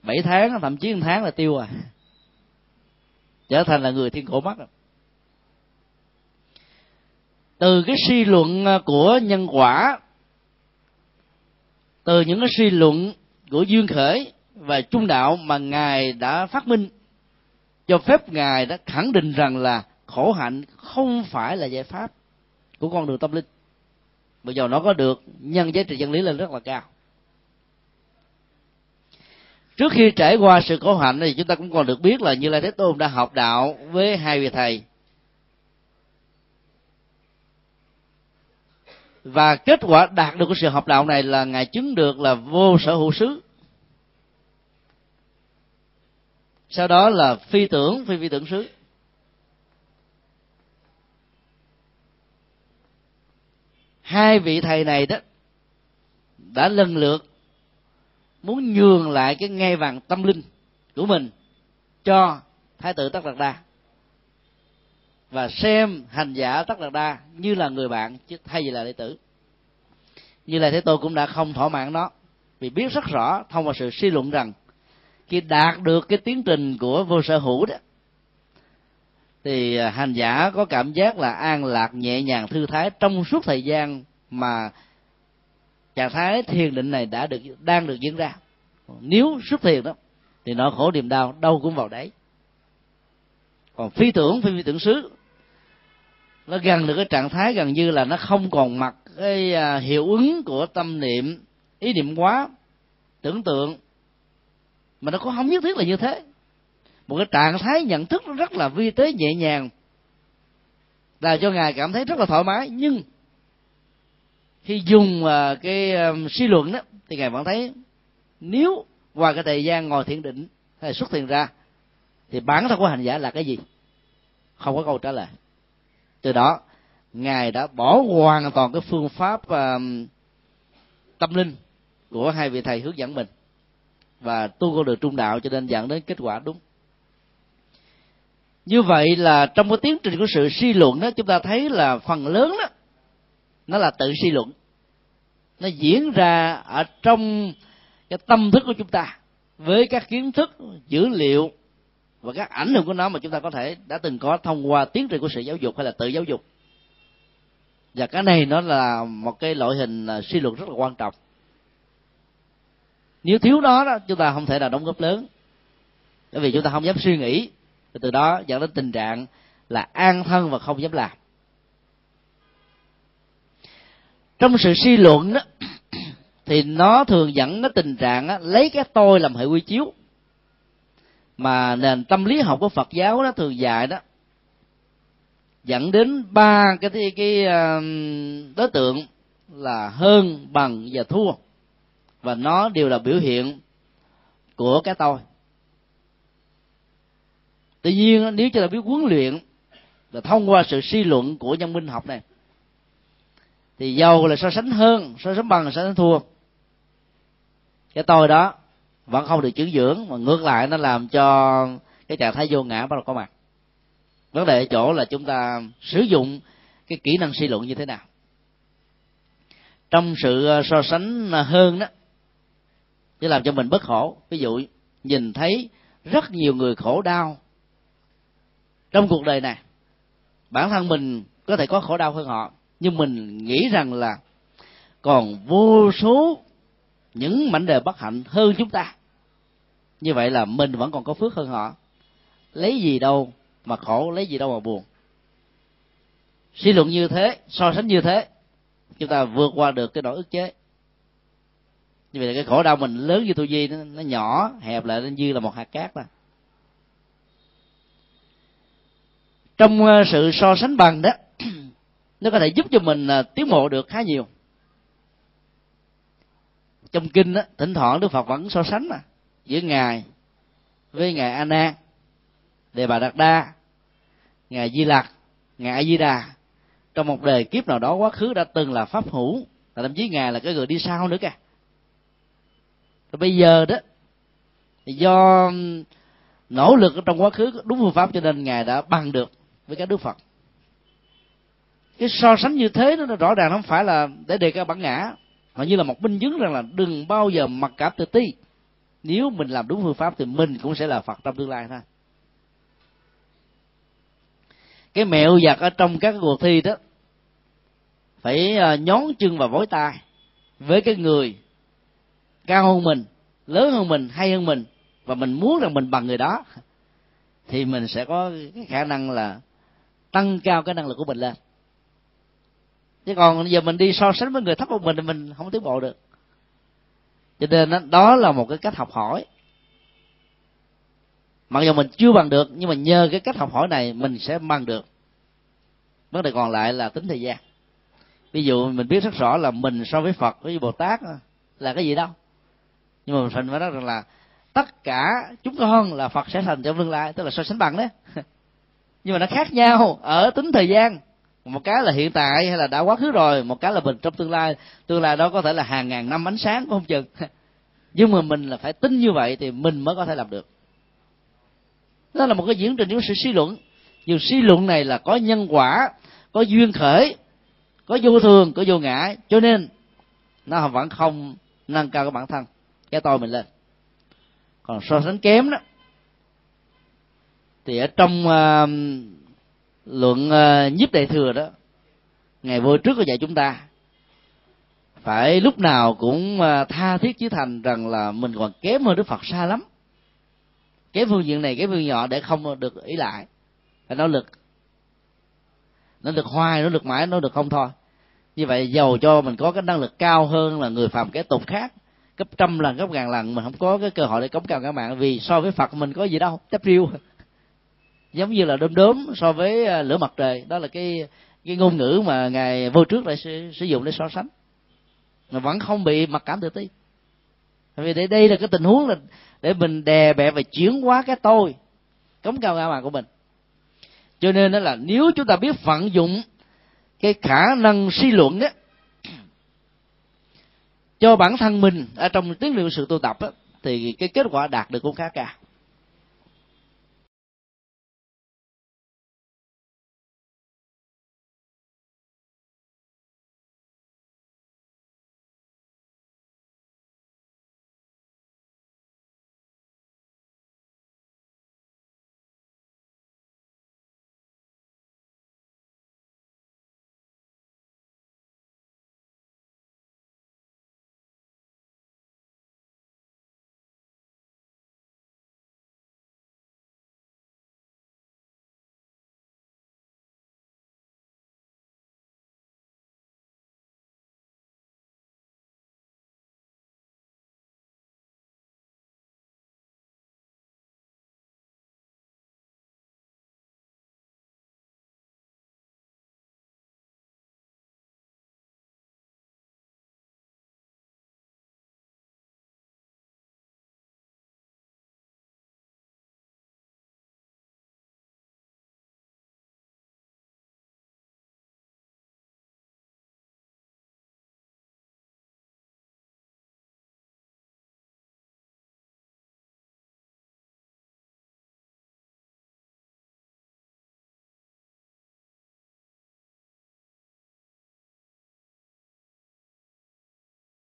bảy tháng, thậm chí một tháng là tiêu à. Trở thành là người thiên cổ mắt từ cái suy luận à, của nhân quả, từ những cái suy luận của duyên khởi và trung đạo mà ngài đã phát minh, cho phép ngài đã khẳng định rằng là khổ hạnh không phải là giải pháp của con đường tâm linh. Bây giờ nó có được nhân giá trị chân lý lên rất là cao. Trước khi trải qua sự khổ hạnh thì chúng ta cũng còn được biết là như lai thế tôn đã học đạo với hai vị thầy. Và kết quả đạt được của sự học đạo này là ngài chứng được là vô sở hữu xứ. Sau đó là phi tưởng, phi phi tưởng xứ. Hai vị thầy này đó đã lần lượt muốn nhường lại cái ngai vàng tâm linh của mình cho thái tử tất đạt đa và xem hành giả tất đạt đa như là người bạn, chứ thay vì là đệ tử. Như là thế tôi cũng đã không thỏa mãn nó, vì biết rất rõ thông qua sự suy luận rằng khi đạt được cái tiến trình của vô sở hữu đó, thì à, hành giả có cảm giác là an lạc, nhẹ nhàng, thư thái trong suốt thời gian mà trạng thái thiền định này đã được, đang được diễn ra. Nếu xuất thiền đó, thì nỗi khổ niềm đau đâu cũng vào đấy. Còn phi tưởng phi phi tưởng xứ nó gần được cái trạng thái gần như là nó không còn mặc cái à, hiệu ứng của tâm niệm, ý niệm quá, tưởng tượng. Mà nó cũng không nhất thiết là như thế. Một cái trạng thái nhận thức nó rất là vi tế nhẹ nhàng là cho ngài cảm thấy rất là thoải mái. Nhưng khi dùng à, cái à, suy luận đó, thì ngài vẫn thấy nếu qua cái thời gian ngồi thiền định hay xuất thiền ra, thì bản thân của hành giả là cái gì? Không có câu trả lời từ đó ngài đã bỏ hoàn toàn cái phương pháp uh, tâm linh của hai vị thầy hướng dẫn mình và tu con đường trung đạo cho nên dẫn đến kết quả đúng. Như vậy là trong cái tiến trình của sự suy luận đó chúng ta thấy là phần lớn đó nó là tự suy luận. Nó diễn ra ở trong cái tâm thức của chúng ta với các kiến thức dữ liệu và các ảnh hưởng của nó mà chúng ta có thể đã từng có thông qua tiến trình của sự giáo dục hay là tự giáo dục. Và cái này nó là một cái loại hình à, suy luận rất là quan trọng. Nếu thiếu nó đó chúng ta không thể nào đóng góp lớn. Bởi vì chúng ta không dám suy nghĩ. Từ đó dẫn đến tình trạng là an thân và không dám làm. Trong sự suy luận đó thì nó thường dẫn đến tình trạng á, lấy cái tôi làm hệ quy chiếu mà nền tâm lý học của Phật giáo đó thường dạy đó dẫn đến ba cái cái, cái đối tượng là hơn bằng và thua. Và nó đều là biểu hiện của cái tôi. Tuy nhiên nếu chúng ta biết huấn luyện và thông qua sự suy luận của nhân minh học này thì giàu là so sánh hơn so sánh bằng so sánh thua. Cái tôi đó vẫn không được chứng dưỡng, mà ngược lại nó làm cho cái trạng thái vô ngã bắt đầu có mặt. Vấn đề ở chỗ là chúng ta sử dụng cái kỹ năng suy luận như thế nào. Trong sự ờ, so sánh ờ, hơn đó để làm cho mình bất khổ. Ví dụ, nhìn thấy rất nhiều người khổ đau trong cuộc đời này. Bản thân mình có thể có khổ đau hơn họ, nhưng mình nghĩ rằng là còn vô số những mảnh đời bất hạnh hơn chúng ta. Như vậy là mình vẫn còn có phước hơn họ. Lấy gì đâu mà khổ lấy gì đâu mà buồn. Suy luận như thế so sánh như thế chúng ta vượt qua được cái nỗi ức chế. Như vậy là cái khổ đau mình lớn như tu di nó, nó nhỏ hẹp lại nên như là một hạt cát mà trong ờ, sự so sánh bằng đó nó có thể giúp cho mình ờ, tiến bộ được khá nhiều trong kinh đó, thỉnh thoảng đức phật vẫn so sánh mà giữa ngài với ngài a nan đề bà đạt đa ngài di lặc ngài a di đà trong một đời kiếp nào đó quá khứ đã từng là pháp hữu và thậm chí ngài là cái người đi sau nữa kìa. Rồi bây giờ đó thì do nỗ lực trong quá khứ đúng phương pháp cho nên ngài đã bằng được với các đức phật. Cái so sánh như thế nó rõ ràng không phải là để đề cao bản ngã họ như là một minh chứng rằng là đừng bao giờ mặc cảm tự ti. Nếu mình làm đúng phương pháp thì mình cũng sẽ là phật trong tương lai thôi. Cái mẹo giặt ở trong các cuộc thi đó, phải à, nhón chân và vối tay với cái người cao hơn mình, lớn hơn mình, hay hơn mình và mình muốn rằng mình bằng người đó, thì mình sẽ có cái khả năng là tăng cao cái năng lực của mình lên chứ còn giờ mình đi so sánh với người thấp hơn mình thì mình không tiến bộ được. Cho nên đó là một cái cách học hỏi. Mặc dù mình chưa bằng được, nhưng mà nhờ cái cách học hỏi này mình sẽ bằng được. Vấn đề còn lại là tính thời gian. Ví dụ mình biết rất rõ là mình so với phật, với bồ tát là cái gì đâu. Nhưng mà mình phải nói rằng là tất cả chúng con là phật sẽ thành trong tương lai, tức là so sánh bằng đấy. Nhưng mà nó khác nhau ở tính thời gian một cái là hiện tại hay là đã quá khứ rồi một cái là mình trong tương lai. Tương lai đó có thể là hàng ngàn năm ánh sáng cũng không chừng. Nhưng mà mình là phải tin như vậy thì mình mới có thể làm được. Đó là một cái diễn trình của sự suy luận. Dù suy luận này là có nhân quả có duyên khởi có vô thường có vô ngã. Cho nên nó vẫn không nâng cao cái bản thân. Cái tôi mình lên. Còn so sánh kém đó thì ở trong uh, luận uh, nhiếp đại thừa đó ngày vô trước có dạy chúng ta phải lúc nào cũng uh, tha thiết chí thành rằng là mình còn kém hơn đức phật xa lắm. Kém phương diện này kém phương nhỏ để không được ý lại phải nỗ lực. Nó được hoài nó được mãi nó được không thôi. Như vậy giàu cho mình có cái năng lực cao hơn là người phàm kẻ tục khác gấp trăm lần gấp ngàn lần mình không có cái cơ hội để cống cao các bạn vì so với phật mình có gì đâu chấp riêu giống như là đom đốm so với à, lửa mặt trời. Đó là cái cái ngôn ngữ mà ngài vô trước lại sử, sử dụng để so sánh. Mà vẫn không bị mặc cảm tự ti. Vì đây, đây là cái tình huống là để mình đè bẹp và chuyển hóa cái tôi cống cao ngã mạng của mình. Cho nên đó là nếu chúng ta biết vận dụng cái khả năng suy luận đó cho bản thân mình ở trong tiến liệu sự tu tập đó, thì cái kết quả đạt được cũng khá cao.